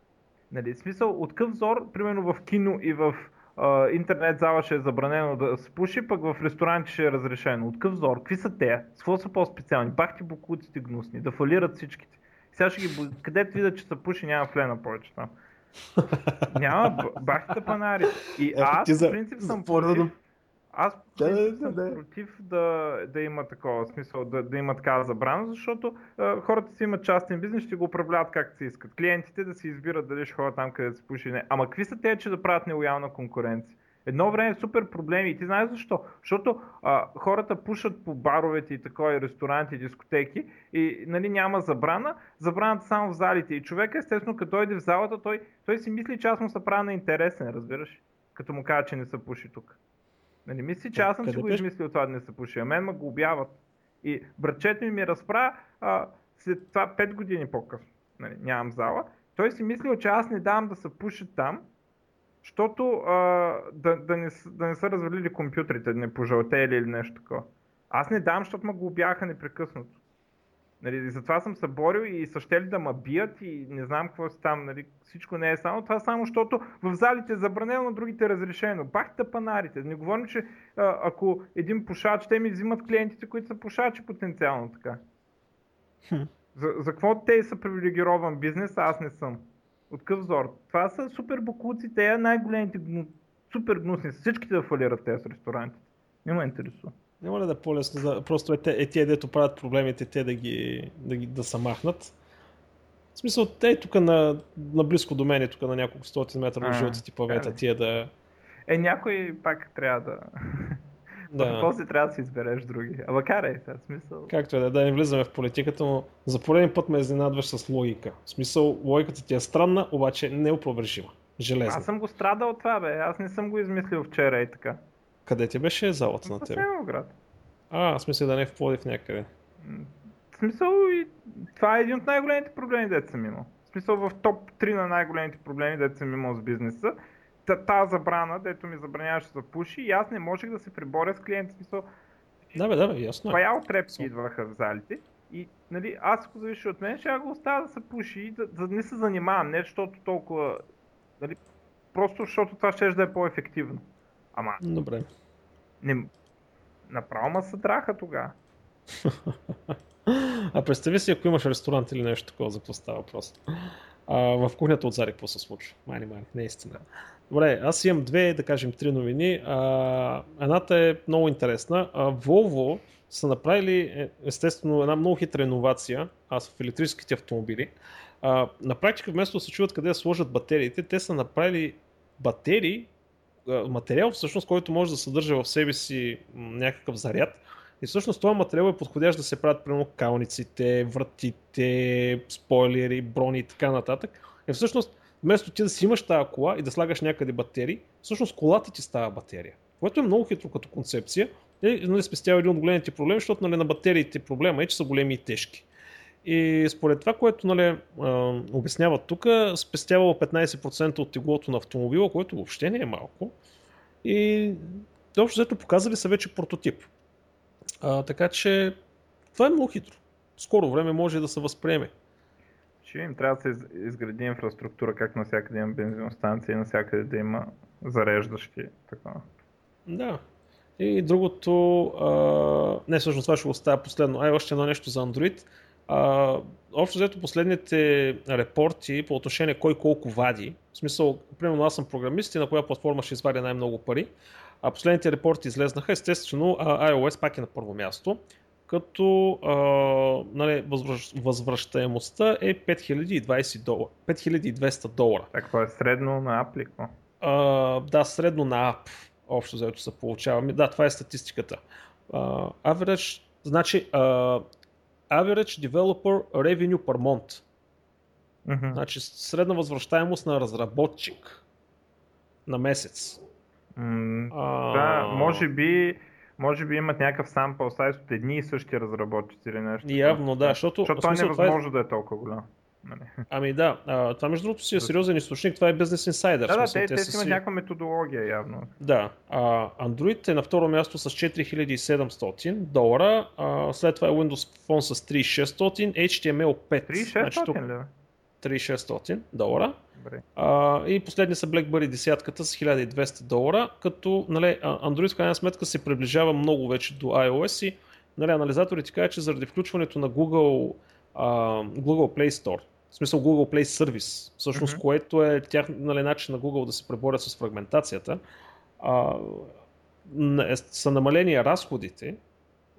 Speaker 2: Нали, смисъл, от къв зор, примерно в кино и в а, интернет зала ще е забранено да се пуши, пък в ресторанти ще е разрешено. От къв зор? Какви са те? С какво са по-специални? Бахти букуците гнусни, да фалират всичките. Сега ще ги, където видят, че са пуши, няма флена повече там. [LAUGHS] няма, бахте панари. И аз, в принцип, съм против, аз да, да, съм да, против да, да има такова смисъл, да, да има такава забрана, защото а, хората си имат частен бизнес, ще го управляват както си искат. Клиентите да си избират дали ще ходят там, където се пуши не. Ама какви са те, че да правят нелоялна конкуренция? Едно време е супер проблеми и ти знаеш защо? Защото а, хората пушат по баровете и такова и ресторанти, дискотеки и нали, няма забрана, забраната само в залите. И човек естествено като дойде в залата, той, той си мисли, че аз му се правя на интересен, разбираш? Като му кажа, че не се пуши тук. Нали мисли, че аз съм си го измислил това да не се пуши, а мен ме го обяват. И братчето ми ми разпра а, след това 5 години по-късно. Нали, нямам зала. Той си мислил, че аз не давам да се пуши там, защото а, да, да, не, да не са развалили компютрите, да не пожълтели или нещо такова. Аз не дам, защото ме го обяха непрекъснато. Нали, и затова съм се борил и са щели да ме бият и не знам какво си там. Нали, всичко не е само това, само защото в залите е забранено, на другите е разрешено. Бахте панарите. Не говорим, че а, ако един пушач, те ми взимат клиентите, които са пушачи потенциално така. Хм. За, за какво те са привилегирован бизнес, а аз не съм? От къв зор? Това са супер бокуци, те най-големите супер гнусни. Всичките да фалират тези ресторанти. Не ме интересува.
Speaker 1: Няма ли да е по-лесно? За... Просто е, е тия, дето правят проблемите, те да ги да, ги, да са махнат. В смисъл, те тук на, на близко до мен, тук на няколко стотин метра от жълтите павета, тия да...
Speaker 2: Е, някой пак трябва да... Да. После трябва да си избереш други. Ама карай сега, смисъл.
Speaker 1: Както е да, да не влизаме в политиката, но за пореден път ме изненадваш с логика. В смисъл, логиката ти е странна, обаче неопровержима. Железна.
Speaker 2: Аз съм го страдал това, бе. Аз не съм го измислил вчера и така.
Speaker 1: Къде ти беше залата на тебе?
Speaker 2: В град.
Speaker 1: А, в смисъл да не е в Плодив някъде.
Speaker 2: В смисъл и това е един от най-големите проблеми, дете съм имал. В смисъл в топ 3 на най-големите проблеми, дете съм имал с бизнеса. Та, та забрана, дето ми забраняваше да пуши и аз не можех да се преборя с клиенти. В смисъл,
Speaker 1: да, бе, да, бе, ясно.
Speaker 2: Паял трепки идваха в залите и нали, аз ако зависи от мен, ще го оставя да се пуши и да, да не се занимавам, не защото толкова, нали, просто защото това ще да е по-ефективно. Ама...
Speaker 1: Добре.
Speaker 2: Не... Направо ма се драха тогава. [LAUGHS]
Speaker 1: а представи си, ако имаш ресторант или нещо такова, за какво става въпрос. А, в кухнята отзади какво се случва? Мани, мани, не е истина. Добре, аз имам две, да кажем, три новини. А, едната е много интересна. А, Volvo са направили, е, естествено, една много хитра иновация аз в електрическите автомобили. А, на практика, вместо да се чуват къде да сложат батериите, те са направили батерии, материал, всъщност, който може да съдържа в себе си някакъв заряд. И всъщност този материал е подходящ да се правят примерно калниците, вратите, спойлери, брони и така нататък. И всъщност вместо ти да си имаш тази кола и да слагаш някъде батерии, всъщност колата ти става батерия. Което е много хитро като концепция. И нали, спестява един от големите проблеми, защото нали, на батериите проблема е, че са големи и тежки. И според това, което нали, обясняват тук, спестявало 15% от теглото на автомобила, което въобще не е малко. И общо взето показали са вече прототип. А, така че това е много хитро. Скоро време може да се възприеме.
Speaker 2: Ще им трябва да се изгради инфраструктура, как навсякъде има бензиностанции, навсякъде да има зареждащи. Така.
Speaker 1: Да. И другото, а... не всъщност това ще го оставя последно. Ай, още едно нещо за Android. А, общо взето последните репорти по отношение кой колко вади, в смисъл, примерно аз съм програмист и на коя платформа ще извадя най-много пари, а последните репорти излезнаха, естествено iOS пак е на първо място, като а, нали, възвръщаемостта е 5020 долара, 5200 долара.
Speaker 2: Какво е средно на Apple?
Speaker 1: А, да, средно на App общо взето се получава. Да, това е статистиката. Uh, average, значи uh, average developer revenue per month. Mm-hmm. Значи средна възвръщаемост на разработчик на месец.
Speaker 2: Mm, а... Да, може би, може би имат някакъв сампъл сайз от едни и същи разработчици или нещо.
Speaker 1: Явно, да, защото...
Speaker 2: Защото това е невъзможно това е... да е толкова голям.
Speaker 1: Нали? Ами да, а, това между другото си е сериозен източник, това е Business Insider.
Speaker 2: Да, да, те, те, те си имат някаква методология явно.
Speaker 1: Да, а, Android е на второ място с 4700 долара, а, след това е Windows Phone с 3600, HTML 5.
Speaker 2: 3600 значи, ли?
Speaker 1: 3600 долара. А, и последни са BlackBerry десятката с 1200 долара, като нали, Android в крайна сметка се приближава много вече до iOS и нали, анализаторите казват, че заради включването на Google, а, Google Play Store в смисъл Google Play Service, всъщност, mm-hmm. което е тях, нали, начин на Google да се преборят с фрагментацията, а, е, са намалени разходите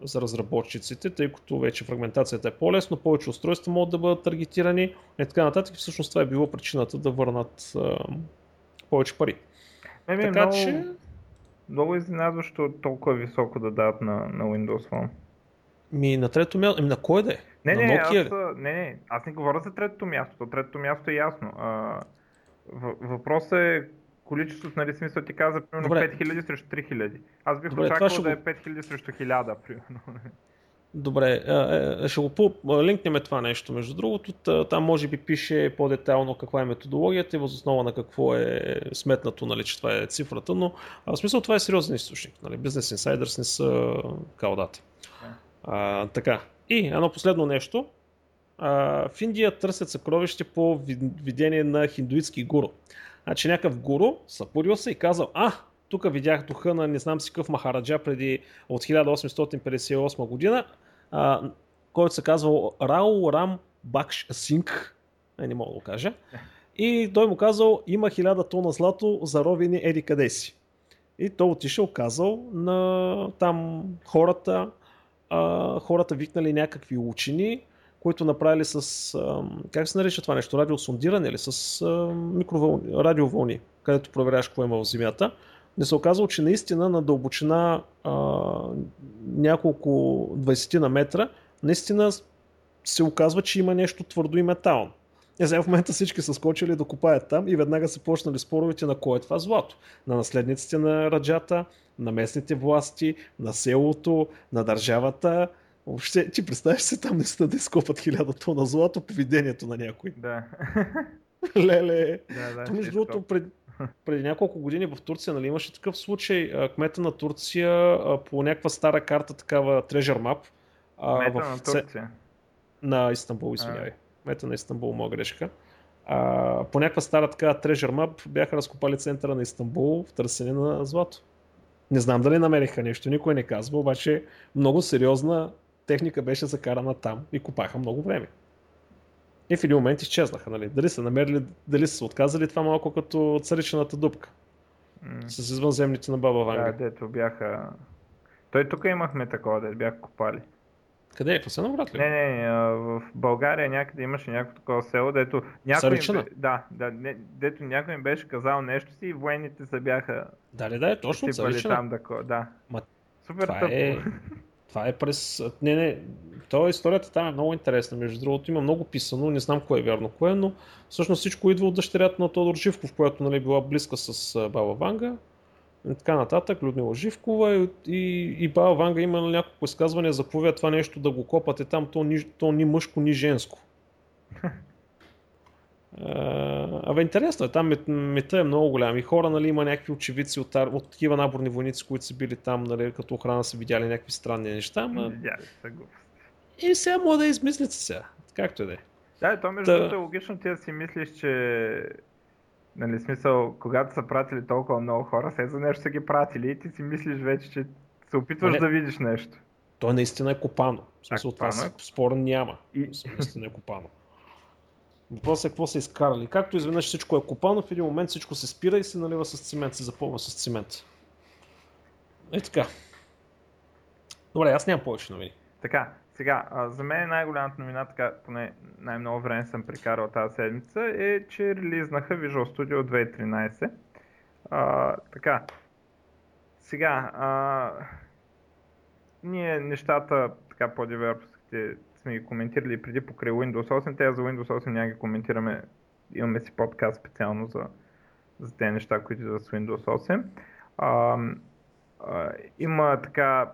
Speaker 1: за разработчиците, тъй като вече фрагментацията е по-лесно, повече устройства могат да бъдат таргетирани и така нататък. Всъщност това е било причината да върнат а, повече пари.
Speaker 2: Не, ми, така много, че... Много изненадващо толкова високо да дадат на, на Windows Phone.
Speaker 1: Ми на трето място, ами на кой да е?
Speaker 2: Не, не, аз, не, не, аз не говоря за третото място. То третото място е ясно. А, въпросът е количеството, нали смисъл ти каза, примерно Добре. 5000 срещу 3000. Аз бих Добре, очаквал да е 5000 срещу 1000, примерно.
Speaker 1: Добре, ще го линкнем това нещо. Между другото, там може би пише по-детайлно каква е методологията и възоснова на какво е сметнато, нали, че това е цифрата, но в смисъл това е сериозен източник. Нали, Business Insiders не са калдата. А, така, и едно последно нещо. А, в Индия търсят съкровище по видение на хиндуитски гуру. Значи някакъв гуру съпудил се и казал, а, тук видях духа на не знам си какъв Махараджа преди от 1858 година, а, който се казвал Рао Рам Бакш Синг, не мога да го кажа. И той му казал, има хиляда тона злато заровени еди къде си. И той отишъл казал на там хората, а, хората викнали някакви учени, които направили с, а, как се нарича това нещо, радиосондиране или с а, микровълни, радиовълни, където проверяваш какво има в Земята. Не се оказало, че наистина на дълбочина а, няколко 20 на метра, наистина се оказва, че има нещо твърдо и метално. И сега в момента всички са скочили да копаят там и веднага са почнали споровете на кой е това злато. На наследниците на раджата, на местните власти, на селото, на държавата. Въобще, ти представяш се там наистина да изкопат хиляда тона злато по видението на някой.
Speaker 2: Да. [LAUGHS]
Speaker 1: Леле.
Speaker 2: Да, да,
Speaker 1: То между другото, пред, преди няколко години в Турция нали, имаше такъв случай. Кмета на Турция по някаква стара карта, такава Treasure Map.
Speaker 2: Кмета в... на Турция?
Speaker 1: На Истанбул, извинявай. Кмета на Истанбул, моя грешка. А, по някаква стара така Treasure Map бяха разкопали центъра на Истанбул в търсене на злато. Не знам дали намериха нещо, никой не казва, обаче много сериозна техника беше закарана там и копаха много време. И в един момент изчезнаха. Нали? Дали са намерили, дали са се отказали това малко като царичната дупка. Mm. С извънземните на Баба Ванга.
Speaker 2: Да, дето бяха... Той тук имахме такова, да бяха копали.
Speaker 1: Къде е? В Асеновград ли?
Speaker 2: Не, не, в България някъде имаше някакво такова село, дето някой им, да, да, не, дето някой им беше казал нещо си и военните се бяха
Speaker 1: да, ли, да, е точно
Speaker 2: Царичина. там да, да.
Speaker 1: Ма,
Speaker 2: Супер тъпо.
Speaker 1: Е... Това е през... Не, не, то историята там е много интересна. Между другото има много писано, не знам кое е вярно кое, но всъщност всичко идва от дъщерята на Тодор Живков, която нали, била близка с Баба Ванга. Така нататък, Людмила Живкова и, и, и Баба Ванга има няколко изказвания, заповядат това нещо да го копате там, то ни, то ни мъжко, ни женско. [LAUGHS] Абе, интересно е, там мета е много голям и хора, нали, има някакви очевидци от, от такива наборни войници, които са били там, нали, като охрана са видяли някакви странни неща. Ма... И сега мога да измислите сега, както
Speaker 2: и
Speaker 1: да е.
Speaker 2: Да, то между другото е логично ти да си мислиш, че нали, смисъл, когато са пратили толкова много хора, се за нещо са ги пратили и ти си мислиш вече, че се опитваш не, да видиш нещо.
Speaker 1: То наистина е копано. В смисъл, това е? спор няма. И... Наистина е копано. Въпросът е какво са изкарали. Както изведнъж всичко е копано, в един момент всичко се спира и се налива с цимент, се запълва с цимент. Е така. Добре, аз нямам повече новини.
Speaker 2: Така, сега, а, за мен най-голямата новина, така поне най-много време съм прекарал тази седмица, е, че релизнаха Visual Studio 2013. А, така, сега, а, ние нещата, така по-девелоперските сме ги коментирали преди покрай Windows 8. Те за Windows 8 няма ги коментираме. Имаме си подкаст специално за, за тези неща, които идват с Windows 8. А, а, има така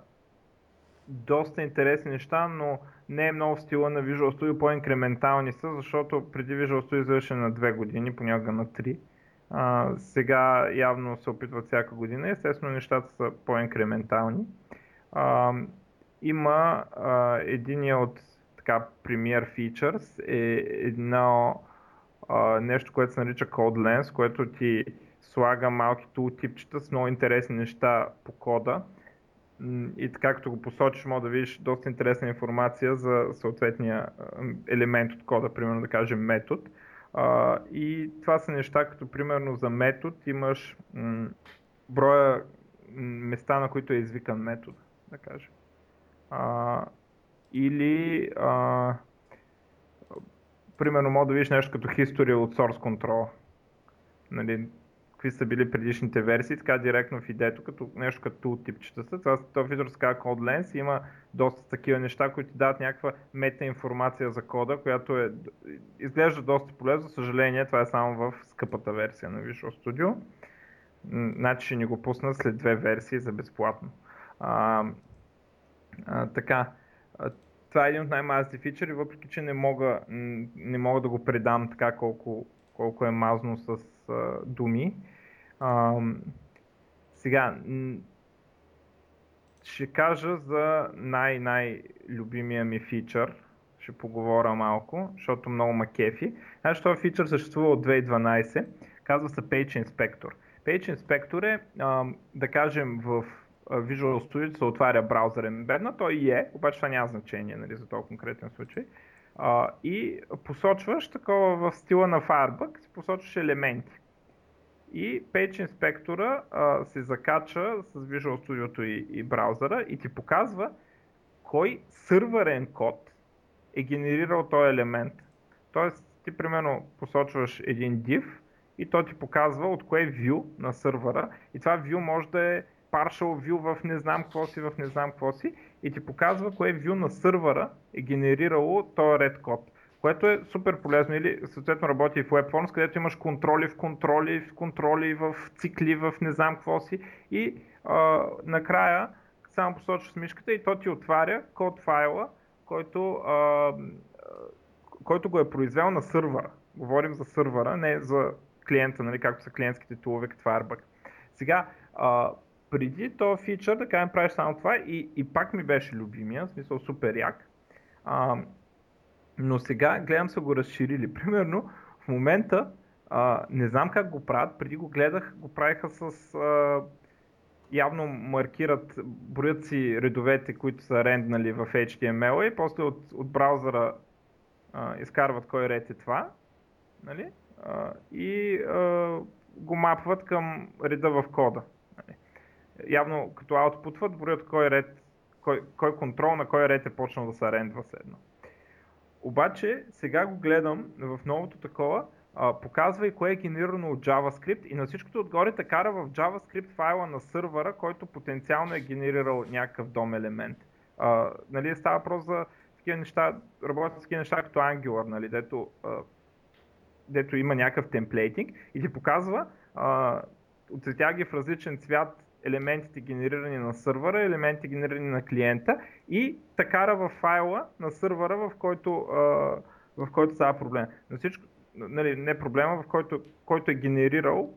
Speaker 2: доста интересни неща, но не е много в стила на Visual Studio, по-инкрементални са, защото преди Visual Studio завърши на 2 години, понякога на 3. А, сега явно се опитват всяка година. Естествено, нещата са по-инкрементални. А, има а, единия от така Premier Features е едно а, нещо, което се нарича Code Lens, което ти слага малки тултипчета с много интересни неща по кода. И така като го посочиш, може да видиш доста интересна информация за съответния елемент от кода, примерно да кажем метод. И това са неща, като примерно за метод имаш броя места, на които е извикан метод, да кажем. Или примерно мога да видиш нещо като history от source control. Нали, какви са били предишните версии, така директно в идето, като нещо като tooltip са. Това, това фичър се казва CodeLens има доста такива неща, които дават някаква мета информация за кода, която е, изглежда доста полезно. За съжаление, това е само в скъпата версия на Visual Studio. Значи ще ни го пуснат след две версии за безплатно. А, а, така, това е един от най-мазните фичери, въпреки че не мога, не мога да го предам така колко, колко е мазно с а, думи. А, сега, ще кажа за най-най-любимия ми фичър. Ще поговоря малко, защото много ма кефи. Значи този фичър съществува от 2012. Казва се Page Inspector. Page Inspector е, а, да кажем, в Visual Studio се отваря браузърен бедна, той е, обаче това няма значение нали, за този конкретен случай. А, и посочваш такова в стила на Firebug, посочваш елементи. И Page Inspector се закача с Visual Studio и, и браузъра и ти показва кой сървърен код е генерирал този елемент. Тоест, ти примерно посочваш един div и той ти показва от кое view на сървъра и това view може да е partial view в не знам какво си, в не знам какво си и ти показва кое view на сървъра е генерирало този ред код. Което е супер полезно или съответно работи и в WebForms, където имаш контроли в контроли, в контроли, в цикли, в не знам какво си и а, накрая само посочваш мишката и то ти отваря код файла, който, а, който го е произвел на сървъра. Говорим за сървъра, не за клиента, нали, както са клиентските тулове като Firebug. Сега, а, преди този фичър, да кажем, правиш само това и, и пак ми беше любимия, в смисъл супер як. А, но сега гледам са го разширили. [LAUGHS] Примерно, в момента а, не знам как го правят, преди го гледах, го правиха с а, явно маркират, броят си редовете, които са ренднали в HTML и после от, от браузъра а, изкарват кой ред е това. Нали? А, и а, го мапват към реда в кода явно като аутпутват, броят кой ред, кой, кой контрол на кой ред е почнал да се арендва седно. Обаче сега го гледам в новото такова, а, показва и кое е генерирано от JavaScript и на всичкото отгоре те кара в JavaScript файла на сървъра, който потенциално е генерирал някакъв дом елемент. А, нали, става въпрос за такива неща, работят с такива неща като Angular, нали, дето, а, дето има някакъв темплейтинг и ти показва, а, оцветя ги в различен цвят елементите генерирани на сървъра, елементи генерирани на клиента и така в файла на сървъра, в който, в който става проблем. Но всичко, нали, не проблема, в който, който е генерирал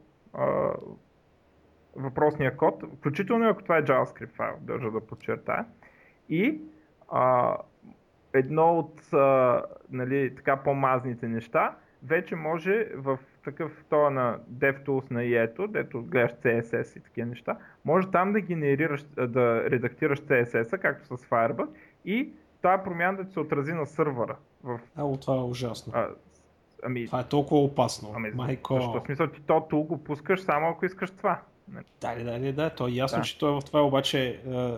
Speaker 2: въпросния код, включително ако това е JavaScript файл, държа да подчертая. И а, едно от а, нали, така по-мазните неща, вече може в такъв това на DevTools на IETO, дето гледаш CSS и такива неща, може там да генерираш, да редактираш CSS, както с Firebug и тази промяна да ти се отрази на сървъра. В...
Speaker 1: А, това е ужасно. А,
Speaker 2: ами...
Speaker 1: Това е толкова опасно.
Speaker 2: Ами, Майко... Защо? Смисъл ти то тул го пускаш само ако искаш това.
Speaker 1: Да, да, да, да, то е ясно, да. че той е в това обаче е,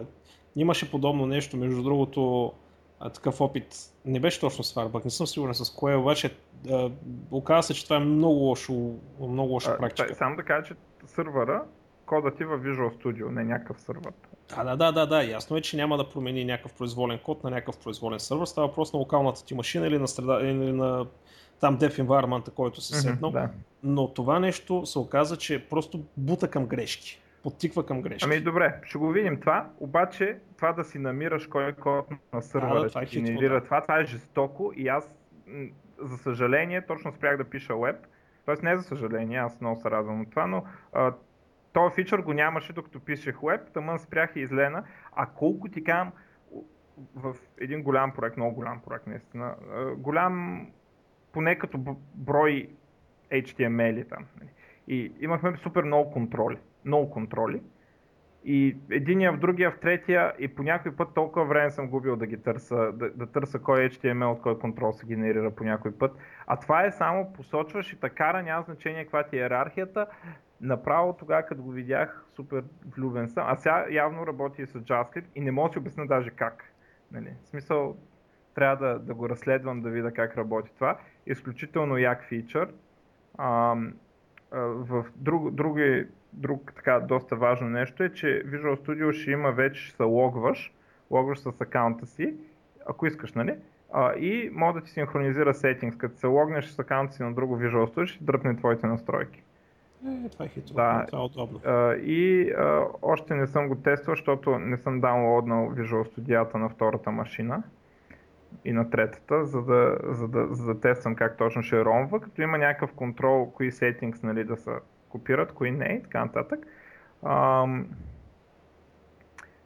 Speaker 1: имаше подобно нещо, между другото а, такъв опит. Не беше точно с Firebug, не съм сигурен с кое, обаче а, оказа се, че това е много лошо, много лоша а, практика.
Speaker 2: Само да кажа, че сървъра, кодът ти в Visual Studio, не някакъв сървър.
Speaker 1: Да, да, да, да, да, ясно е, че няма да промени някакъв произволен код на някакъв произволен сървър, става въпрос на локалната ти машина или на, среда, или на там Dev Environment, който се сетнал. Mm-hmm, да. Но това нещо се оказа, че просто бута към грешки подтиква към грешки.
Speaker 2: Ами добре, ще го видим това, обаче това да си намираш кой код на сървъра да, да, е генерира това, това е жестоко и аз за съжаление точно спрях да пиша веб, т.е. не за съжаление, аз много се радвам от това, но а, този фичър го нямаше докато пишех веб, тъмън спрях и излена, а колко ти казвам в един голям проект, много голям проект наистина, голям поне като брой HTML там. Нали. И имахме супер много контроли много контроли. И единия в другия, в третия и по някой път толкова време съм губил да ги търса, да, да търса кой е HTML, от кой контрол се генерира по някой път. А това е само посочваш и така, няма значение каква ти е иерархията. Направо тогава, като го видях, супер влюбен съм. А сега явно работи с JavaScript и не мога да си обясня даже как. Нали? В смисъл, трябва да, да го разследвам, да видя как работи това. Изключително як фичър. А, в друг, други друг така доста важно нещо е, че Visual Studio ще има вече, ще се логваш, логваш с акаунта си, ако искаш, нали? А, и може да ти синхронизира сетингс. Като се логнеш с акаунта си на друго Visual Studio, ще дръпне твоите настройки.
Speaker 1: Е, това е хитро. Да. Това е удобно.
Speaker 2: А, и а, още не съм го тествал, защото не съм даунлоднал Visual Studio на втората машина и на третата, за да, за да, за да тествам как точно ще ромва, като има някакъв контрол, кои сетингс нали, да са копират, кои не и така нататък. Ам,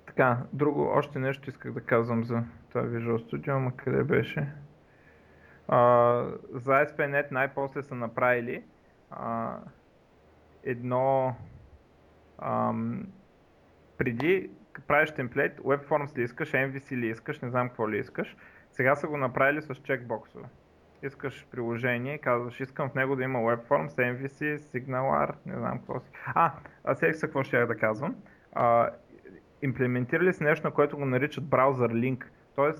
Speaker 2: така, друго, още нещо исках да казвам за това Visual Studio, ама къде беше? А, за ASP.NET най-после са направили а, едно ам, преди правиш темплейт, WebForms ли искаш, MVC ли искаш, не знам какво ли искаш, сега са го направили с чекбоксове искаш приложение, казваш, искам в него да има WebForms, MVC, SignalR, не знам какво си. А, а сега се какво ще я да казвам. А, имплементирали си нещо, на което го наричат браузър link, т.е.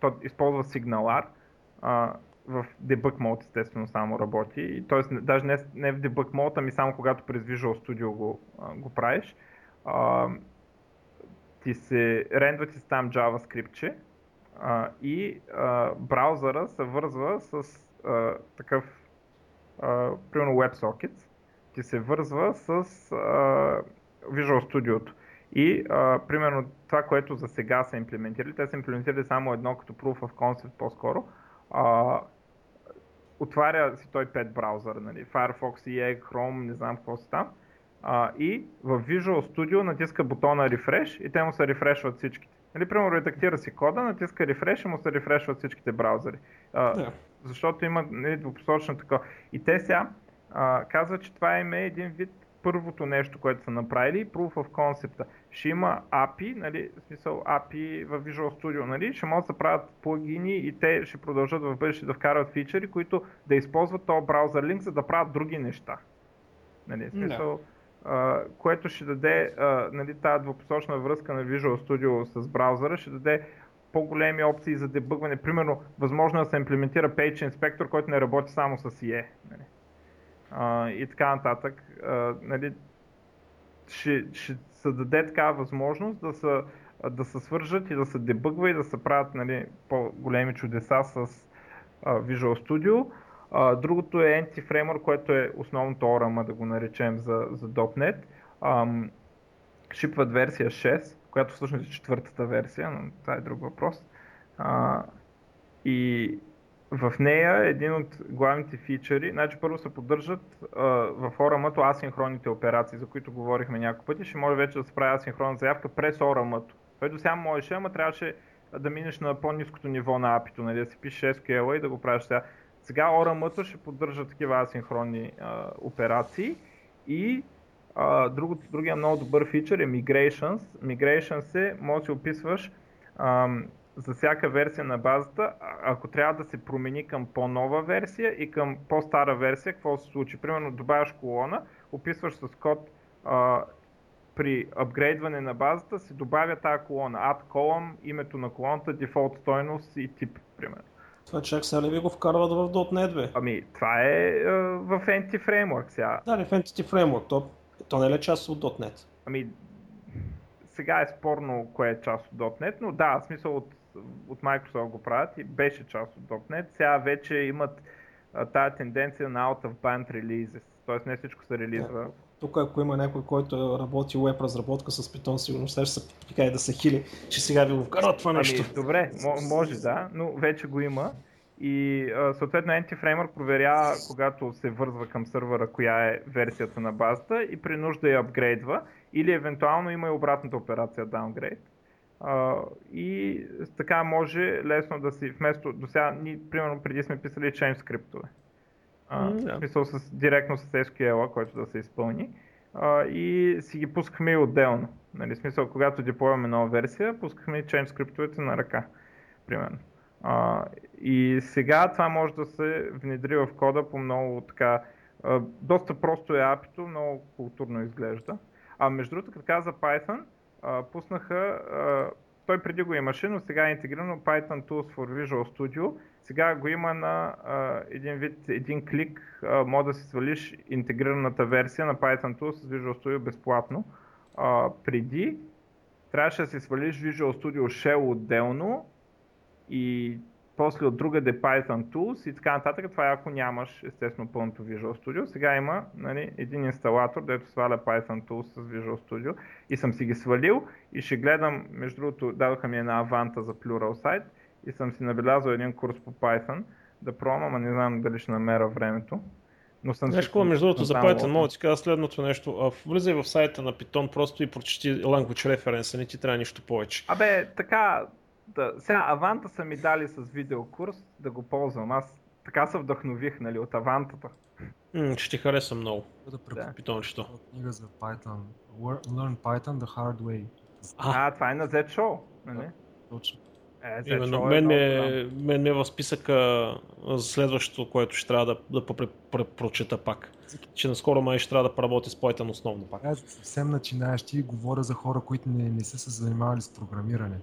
Speaker 2: то използва SignalR, а, в debug mode естествено само работи, т.е. даже не, не в debug mode, ами само когато през Visual Studio го, а, го правиш. А, ти се рендва ти там JavaScript, а, и а, браузъра се вързва с а, такъв а, примерно WebSocket, ти се вързва с а, Visual Studio. И а, примерно това, което за сега са имплементирали, те са имплементирали само едно като Proof of Concept по-скоро, а, отваря си той 5 браузъра, нали, Firefox, EA, Chrome, не знам какво са там, а, и в Visual Studio натиска бутона Refresh и те му се рефрешват всичките. Нали, примерно редактира си кода, натиска рефреш и му се рефрешват всичките браузъри. А, да. Защото има нали, двупосочно такова. И те сега а, казват, че това им е един вид първото нещо, което са направили, Proof of Concept. Ще има API, нали, в смисъл API в Visual Studio, нали, ще могат да правят плагини и те ще продължат в бъдеще да вкарват фичери, които да използват този браузър линк, за да правят други неща. Нали, в смисъл, да което ще даде а, нали, тази двупосочна връзка на Visual Studio с браузъра, ще даде по-големи опции за дебъгване. Примерно, възможно е да се имплементира Page Inspector, който не работи само с IE. Нали. И така нататък. Нали, ще, ще се даде такава възможност да се да се свържат и да се дебъгва и да се правят нали, по-големи чудеса с Visual Studio. А, другото е Anti-Framework, което е основното ORM, да го наречем за, за .NET. Ам, шипват версия 6, която всъщност е четвъртата версия, но това е друг въпрос. А, и в нея един от главните фичъри, значи първо се поддържат а, в ORM-то асинхронните операции, за които говорихме няколко пъти. Ще може вече да се прави асинхронна заявка през ORM-то. До сега можеше, ама трябваше да минеш на по-низкото ниво на API-то, нали, да си пишеш SQL и да го правиш сега. Сега ORM-то ще поддържа такива асинхронни а, операции и а, друг, другия много добър фичър е Migrations. Migrations е, може да си описваш ам, за всяка версия на базата, ако трябва да се промени към по-нова версия и към по-стара версия, какво се случи? Примерно добавяш колона, описваш с код а, при апгрейдване на базата се добавя тази колона. Add column, името на колоната, дефолт стойност и тип, примерно.
Speaker 1: Това чак сега ли ви го вкарват в .NET, бе?
Speaker 2: Ами, това е, е в Entity Framework сега.
Speaker 1: Да, в Entity Framework. То, то не е част от .NET?
Speaker 2: Ами, сега е спорно кое е част от .NET, но да, в смисъл от от Microsoft го правят и беше част от .NET. Сега вече имат тази тенденция на out of band releases, т.е. не всичко се релизва.
Speaker 1: Тук ако има някой, който работи веб разработка с Python, сигурно ще се и да се хили, че сега ви го вкарат това ами, нещо.
Speaker 2: Ами, добре, може да, но вече го има. И съответно Anti-Framework проверява, когато се вързва към сървъра, коя е версията на базата и при нужда я апгрейдва или евентуално има и обратната операция downgrade. Uh, и така може лесно да си, вместо до сега, ни, примерно преди сме писали chain скриптове. В смисъл с, директно с SQL, който да се изпълни. Uh, и си ги пускахме и отделно. Нали, смисъл, когато деплояме нова версия, пускахме и chain скриптовете на ръка. Примерно. Uh, и сега това може да се внедри в кода по много така. Uh, доста просто е апито, много културно изглежда. А между другото, като каза Python, а, пуснаха, а, той преди го имаше, но сега е интегрирано Python Tools for Visual Studio. Сега го има на а, един вид, един клик, а, може да си свалиш интегрираната версия на Python Tools с Visual Studio безплатно. А, преди трябваше да си свалиш Visual Studio Shell отделно и после от другаде Python Tools и така нататък. Това е ако нямаш естествено пълното Visual Studio. Сега има нали, един инсталатор, дето сваля Python Tools с Visual Studio и съм си ги свалил и ще гледам, между другото, дадоха ми една аванта за Pluralsight и съм си набелязал един курс по Python да пробвам, а не знам дали ще намеря времето.
Speaker 1: Но съм Знаеш какво, между другото, за Python мога да ти кажа следното нещо. Влизай в сайта на Python просто и прочети language reference, не ти трябва нищо повече.
Speaker 2: Абе, така, да, сега Аванта са ми дали с видеокурс да го ползвам. Аз така се вдъхнових, нали, от Авантата.
Speaker 1: Mm, ще ти хареса много. Да питончето.
Speaker 3: Книга за Python. Learn Python the hard way.
Speaker 2: А, а това е на Z Show, нали?
Speaker 3: Точно.
Speaker 1: Е, Именно, мен, е, мен е в списъка за следващото, което ще трябва да, да прочета пак. Че наскоро май ще трябва да поработи с Python основно пак.
Speaker 3: Аз съвсем начинаещи говоря за хора, които не, не са се занимавали с програмиране.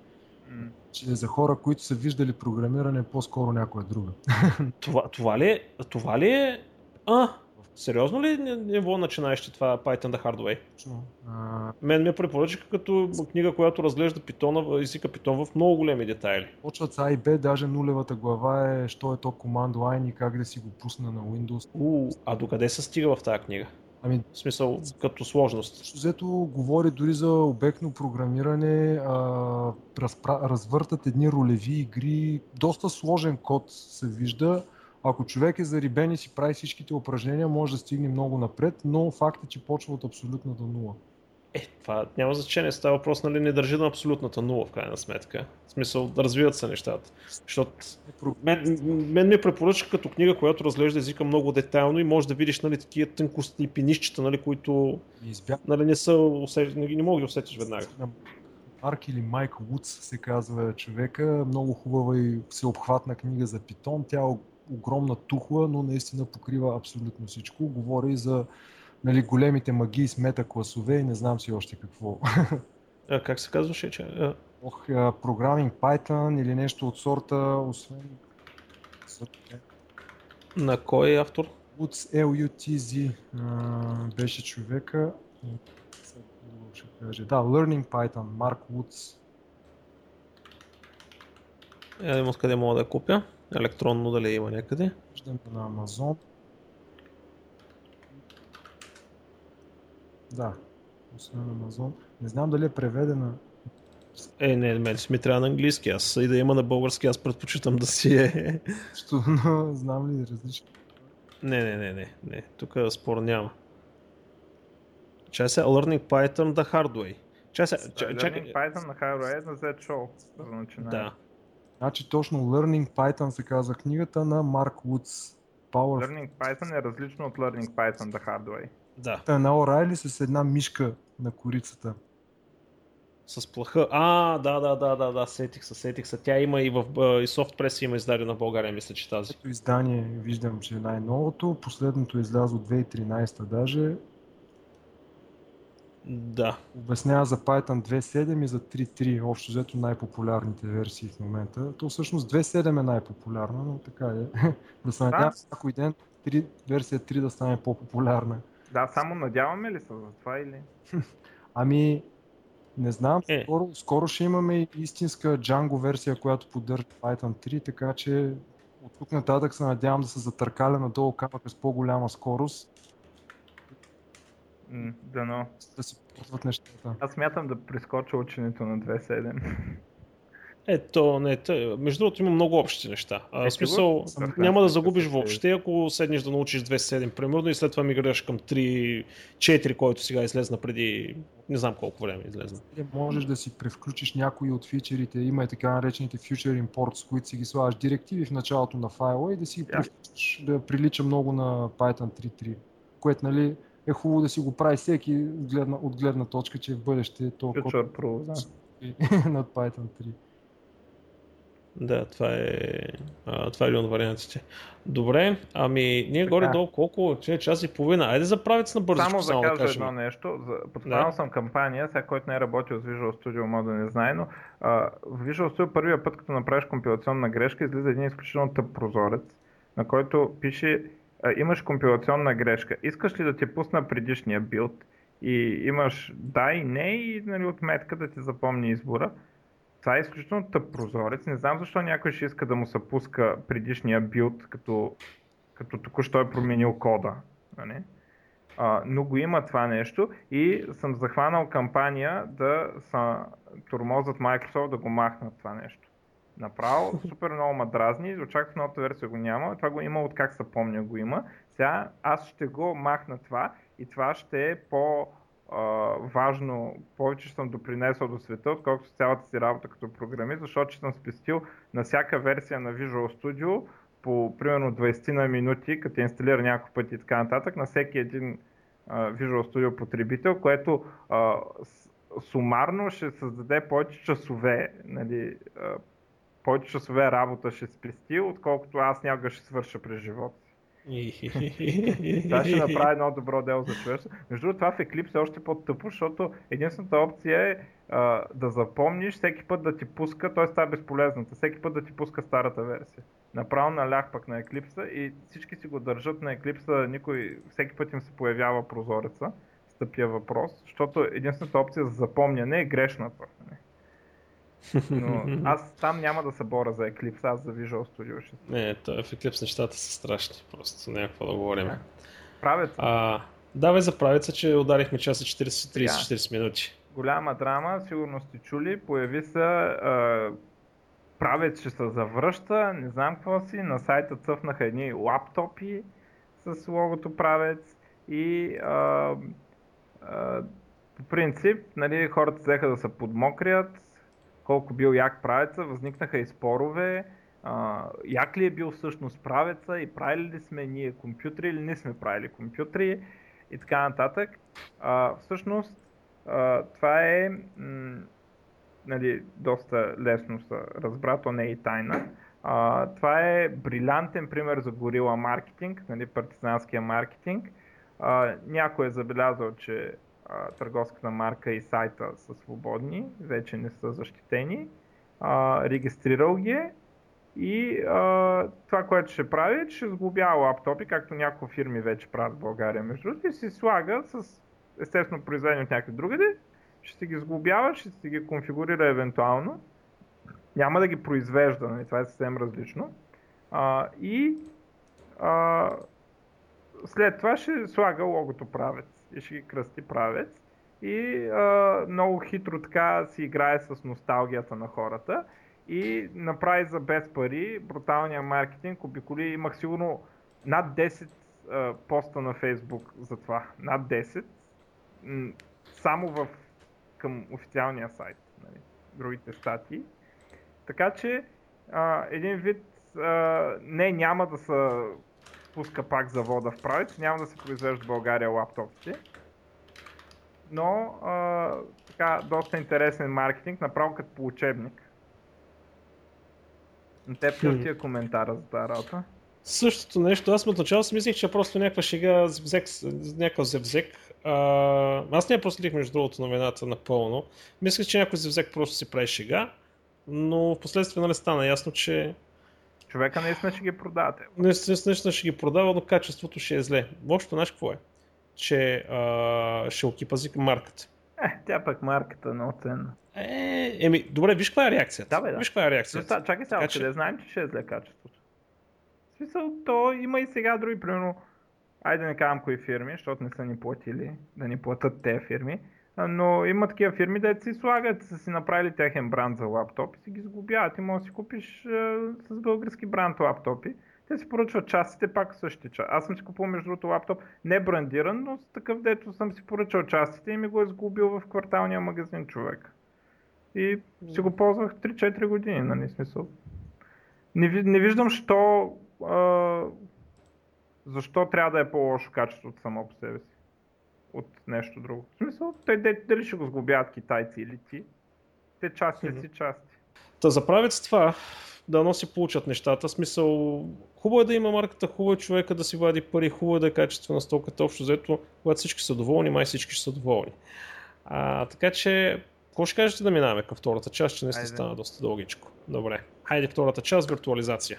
Speaker 3: Че за хора, които са виждали програмиране, по-скоро някоя друга. [LAUGHS]
Speaker 1: това, това, ли, е, това ли е... А, сериозно ли е ниво начинаещи това Python the Hard Way? А... Мен ме препоръчаха като книга, която разглежда питона, езика питон в много големи детайли.
Speaker 3: Почват с А и Б, даже нулевата глава е, що е то command line и как да си го пусна на Windows.
Speaker 1: У, а докъде се стига в тази книга? Ами, в смисъл, като сложност.
Speaker 3: Взето говори дори за обектно програмиране, а, разпра... развъртат едни ролеви игри, доста сложен код се вижда. Ако човек е зарибен и си прави всичките упражнения, може да стигне много напред, но факт е, че почва от абсолютната нула.
Speaker 1: Е, това няма значение. Става въпрос, нали, не държи на абсолютната нула, в крайна сметка. В смисъл, да развиват се нещата. Защото мен, мен ми препоръча като книга, която разглежда езика много детайлно и може да видиш нали, такива тънкостни пинищчета, нали, които нали, не, са усети, не, не мога да ги усетиш веднага.
Speaker 3: Марк или Майк Вудс се казва човека. Много хубава и всеобхватна книга за питон. Тя огромна тухла, но наистина покрива абсолютно всичко. Говори за нали, големите магии с метакласове и не знам си още какво.
Speaker 1: А, как се казваше? Че?
Speaker 3: Ох, програминг Python или нещо от сорта, освен...
Speaker 1: На кой е автор?
Speaker 3: Woods LUTZ беше човека. Да, Learning Python, Марк Woods.
Speaker 1: Я да откъде мога да купя. Електронно дали има някъде.
Speaker 3: Виждам на Амазон. Да, освен на Амазон. Не знам дали е преведена.
Speaker 1: Е, не, мен ми трябва на английски. Аз и да има на български, аз предпочитам да си е.
Speaker 3: Що, но знам ли различни?
Speaker 1: Не, не, не, не, не. Тук спор няма. Чай се, Learning Python the hard way. Чай се, чакай.
Speaker 2: Learning Python на Highway на Z Show. За начинание.
Speaker 1: Да.
Speaker 3: Значи точно Learning Python се казва книгата на Марк Вудс. Power
Speaker 2: Learning Python е различно от Learning Python the Hard Way.
Speaker 1: Да.
Speaker 3: Та на Орайли с една мишка на корицата.
Speaker 1: С плаха. А, да, да, да, да, да, сетих се, сетих се. Тя има и в и Softpress има издадена в България, мисля, че тази.
Speaker 3: Ето издание виждам, че е най-новото. Последното е излязло 2013 даже.
Speaker 1: Да.
Speaker 3: Обяснява за Python 2.7 и за 3.3, общо взето най-популярните версии в момента. То всъщност 2.7 е най-популярна, но така е. [LAUGHS] да се надявам някой ден 3, версия 3 да стане по-популярна.
Speaker 2: Да, само надяваме ли се за това или? [LAUGHS]
Speaker 3: Ами, не знам,
Speaker 1: Е.
Speaker 3: скоро, скоро ще имаме и истинска Django версия, която поддържа Python 3, така че от тук нататък се надявам да се затъркаля надолу камъка с по-голяма скорост,
Speaker 2: М, Дано.
Speaker 3: да си портват нещата.
Speaker 2: Аз смятам да прескоча ученето на 2.7.
Speaker 1: Ето, не, тъ... между другото има много общи неща. А,
Speaker 2: Е,
Speaker 1: смисъл,
Speaker 3: сигурно.
Speaker 1: няма да загубиш
Speaker 2: Е,
Speaker 1: въобще, ако седнеш да научиш 2.7 примерно и след това мигрираш към 3.4, който сега излезна преди не знам колко време излезна.
Speaker 3: Или можеш да си превключиш някои от фичерите, има и така наречените Future Imports, които си ги слагаш директиви в началото на файла и да си ги
Speaker 2: Да.
Speaker 3: превключиш да прилича много на Python 3.3, което нали, е хубаво да си го прави всеки от гледна, от гледна точка, че в бъдеще то
Speaker 2: Future Pro, да. [LAUGHS]
Speaker 3: над Python 3.
Speaker 1: Да, това е, а, това е един от вариантите. Добре, ами ние горе-долу колко? Че час и половина. Айде за правец на бързо,
Speaker 2: Само да
Speaker 1: само да
Speaker 2: кажа едно нещо. Подправил
Speaker 1: Да.
Speaker 2: съм кампания, сега който не е работил с Visual Studio може да не знае, но а, в Visual Studio първия път, като направиш компилационна грешка, излиза един изключително тъп прозорец, на който пише а, имаш компилационна грешка. Искаш ли да ти пусна предишния билд? И имаш да и не и нали, отметка да ти запомни избора. Това е изключително тъп прозорец. Не знам защо някой ще иска да му се пуска предишния билд, като, като току-що е променил кода. Нали? А, но го има това нещо и съм захванал кампания да са турмозът Microsoft да го махнат това нещо. Направо. [LAUGHS] Супер много ма дразни, очаквах новата версия го няма, това го има от как се помня го има. Сега аз ще го махна това и това ще е по важно, повече съм допринесъл до света, отколкото цялата си работа като програмист, защото съм спестил на всяка версия на Visual Studio по примерно 20 на минути, като инсталира няколко пъти и така нататък, на всеки един Visual Studio потребител, което а, сумарно ще създаде повече часове, нали, повече часове работа ще спести, отколкото аз някога ще свърша през живота си. [LAUGHS] Това ще направи едно добро дело за човечество. Между другото, това в Eclipse е още по-тъпо, защото единствената опция е а, да запомниш всеки път да ти пуска, т.е. това е безполезната, всеки път да ти пуска старата версия. Направо налях пък на Eclipse и всички си го държат на Eclipse, никой, всеки път им се появява прозореца с тъпия въпрос, защото единствената опция за запомняне е грешната. Но аз там няма да се боря за Eclipse, аз за Visual Studio ще
Speaker 1: Не, то, в Eclipse нещата са страшни, просто няма какво да говорим.
Speaker 2: Да. правят.
Speaker 1: А, давай за правица, че ударихме часа 40, 30-40 минути.
Speaker 2: голяма драма, сигурно сте чули, появи се а, правец ще се завръща, не знам какво си, на сайта цъфнаха едни лаптопи с логото правец и а, а, по принцип нали, хората взеха да се подмокрят, колко бил як правеца, възникнаха и спорове, а, як ли е бил всъщност правеца и правили ли сме ние компютри или не сме правили компютри и така нататък. А, всъщност а, това е м- нали, доста лесно се разбра, не е и тайна. А, това е брилянтен пример за горила маркетинг, нали, партизанския маркетинг. А, някой е забелязал, че търговската марка и сайта са свободни, вече не са защитени. А, регистрирал ги е и а, това, което ще прави, е, че ще сглобява лаптопи, както някои фирми вече правят в България, между другото, и си слага с естествено произведени от някъде другаде, ще си ги сглобява, ще си ги конфигурира евентуално Няма да ги произвежда, нали? това е съвсем различно. А, и а, след това ще слага логото правец ще ги кръсти правец и а, много хитро така си играе с носталгията на хората и направи за без пари бруталния маркетинг, обиколи имах сигурно над 10 а, поста на Фейсбук за това. Над 10. М- само в, към официалния сайт. Нали, другите статии. Така че а, един вид а, не няма да се пуска пак завода в правец, няма да се произвежда в България лаптопите. Но а, така, доста интересен маркетинг, направо като по учебник. На теб какъв ти е коментара за тази работа?
Speaker 1: Същото нещо. Аз от начало си мислех, че е просто някаква шега, някакъв зевзек. А, аз не я проследих между другото новината напълно. Мислех, че някой зевзек просто си прави шега, но в последствие нали, стана ясно, че
Speaker 2: Човека наистина ще ги продава. те.
Speaker 1: наистина, ще ги продава, но качеството ще е зле. Въобще, знаеш какво е? Че а, ще окипази марката.
Speaker 2: Е, тя пък марката е много ценна.
Speaker 1: Е, еми, добре, виж каква е реакцията.
Speaker 2: Да, бе, да.
Speaker 1: Виж каква е реакцията.
Speaker 2: Заста, чакай сега,
Speaker 1: Така че-
Speaker 2: откъде знаем, че ще е зле качеството. В смисъл, то има и сега други, примерно, айде да не казвам кои фирми, защото не са ни платили да ни платят тези фирми, но има такива фирми, да си слагат, са си направили техен бранд за лаптоп и си ги сглобяват. Ти можеш да си купиш а, с български бранд лаптопи. Те си поръчват частите, пак същите части. Аз съм си купил между другото лаптоп, не брандиран, но с такъв, дето съм си поръчал частите и ми го е сглобил в кварталния магазин човек. И си го ползвах 3-4 години, нали, смисъл. Не, не виждам, що, а, защо трябва да е по-лошо качеството само по себе си от нещо друго. В смисъл, те дали ще го сглобяват китайци или ти, те части
Speaker 1: Мгм.
Speaker 2: си части.
Speaker 1: Та за правец това, да носи получат нещата. Смисъл, хубаво е да има марката, хубаво е човека да си вади пари, хубаво е да е качествена стоката. Общо взето, когато всички са доволни, май всички ще са доволни. А, така че, какво ще кажете да минаваме към втората част, че наистина
Speaker 2: Айде.
Speaker 1: стана доста дългичко. Добре. Хайде втората част, виртуализация.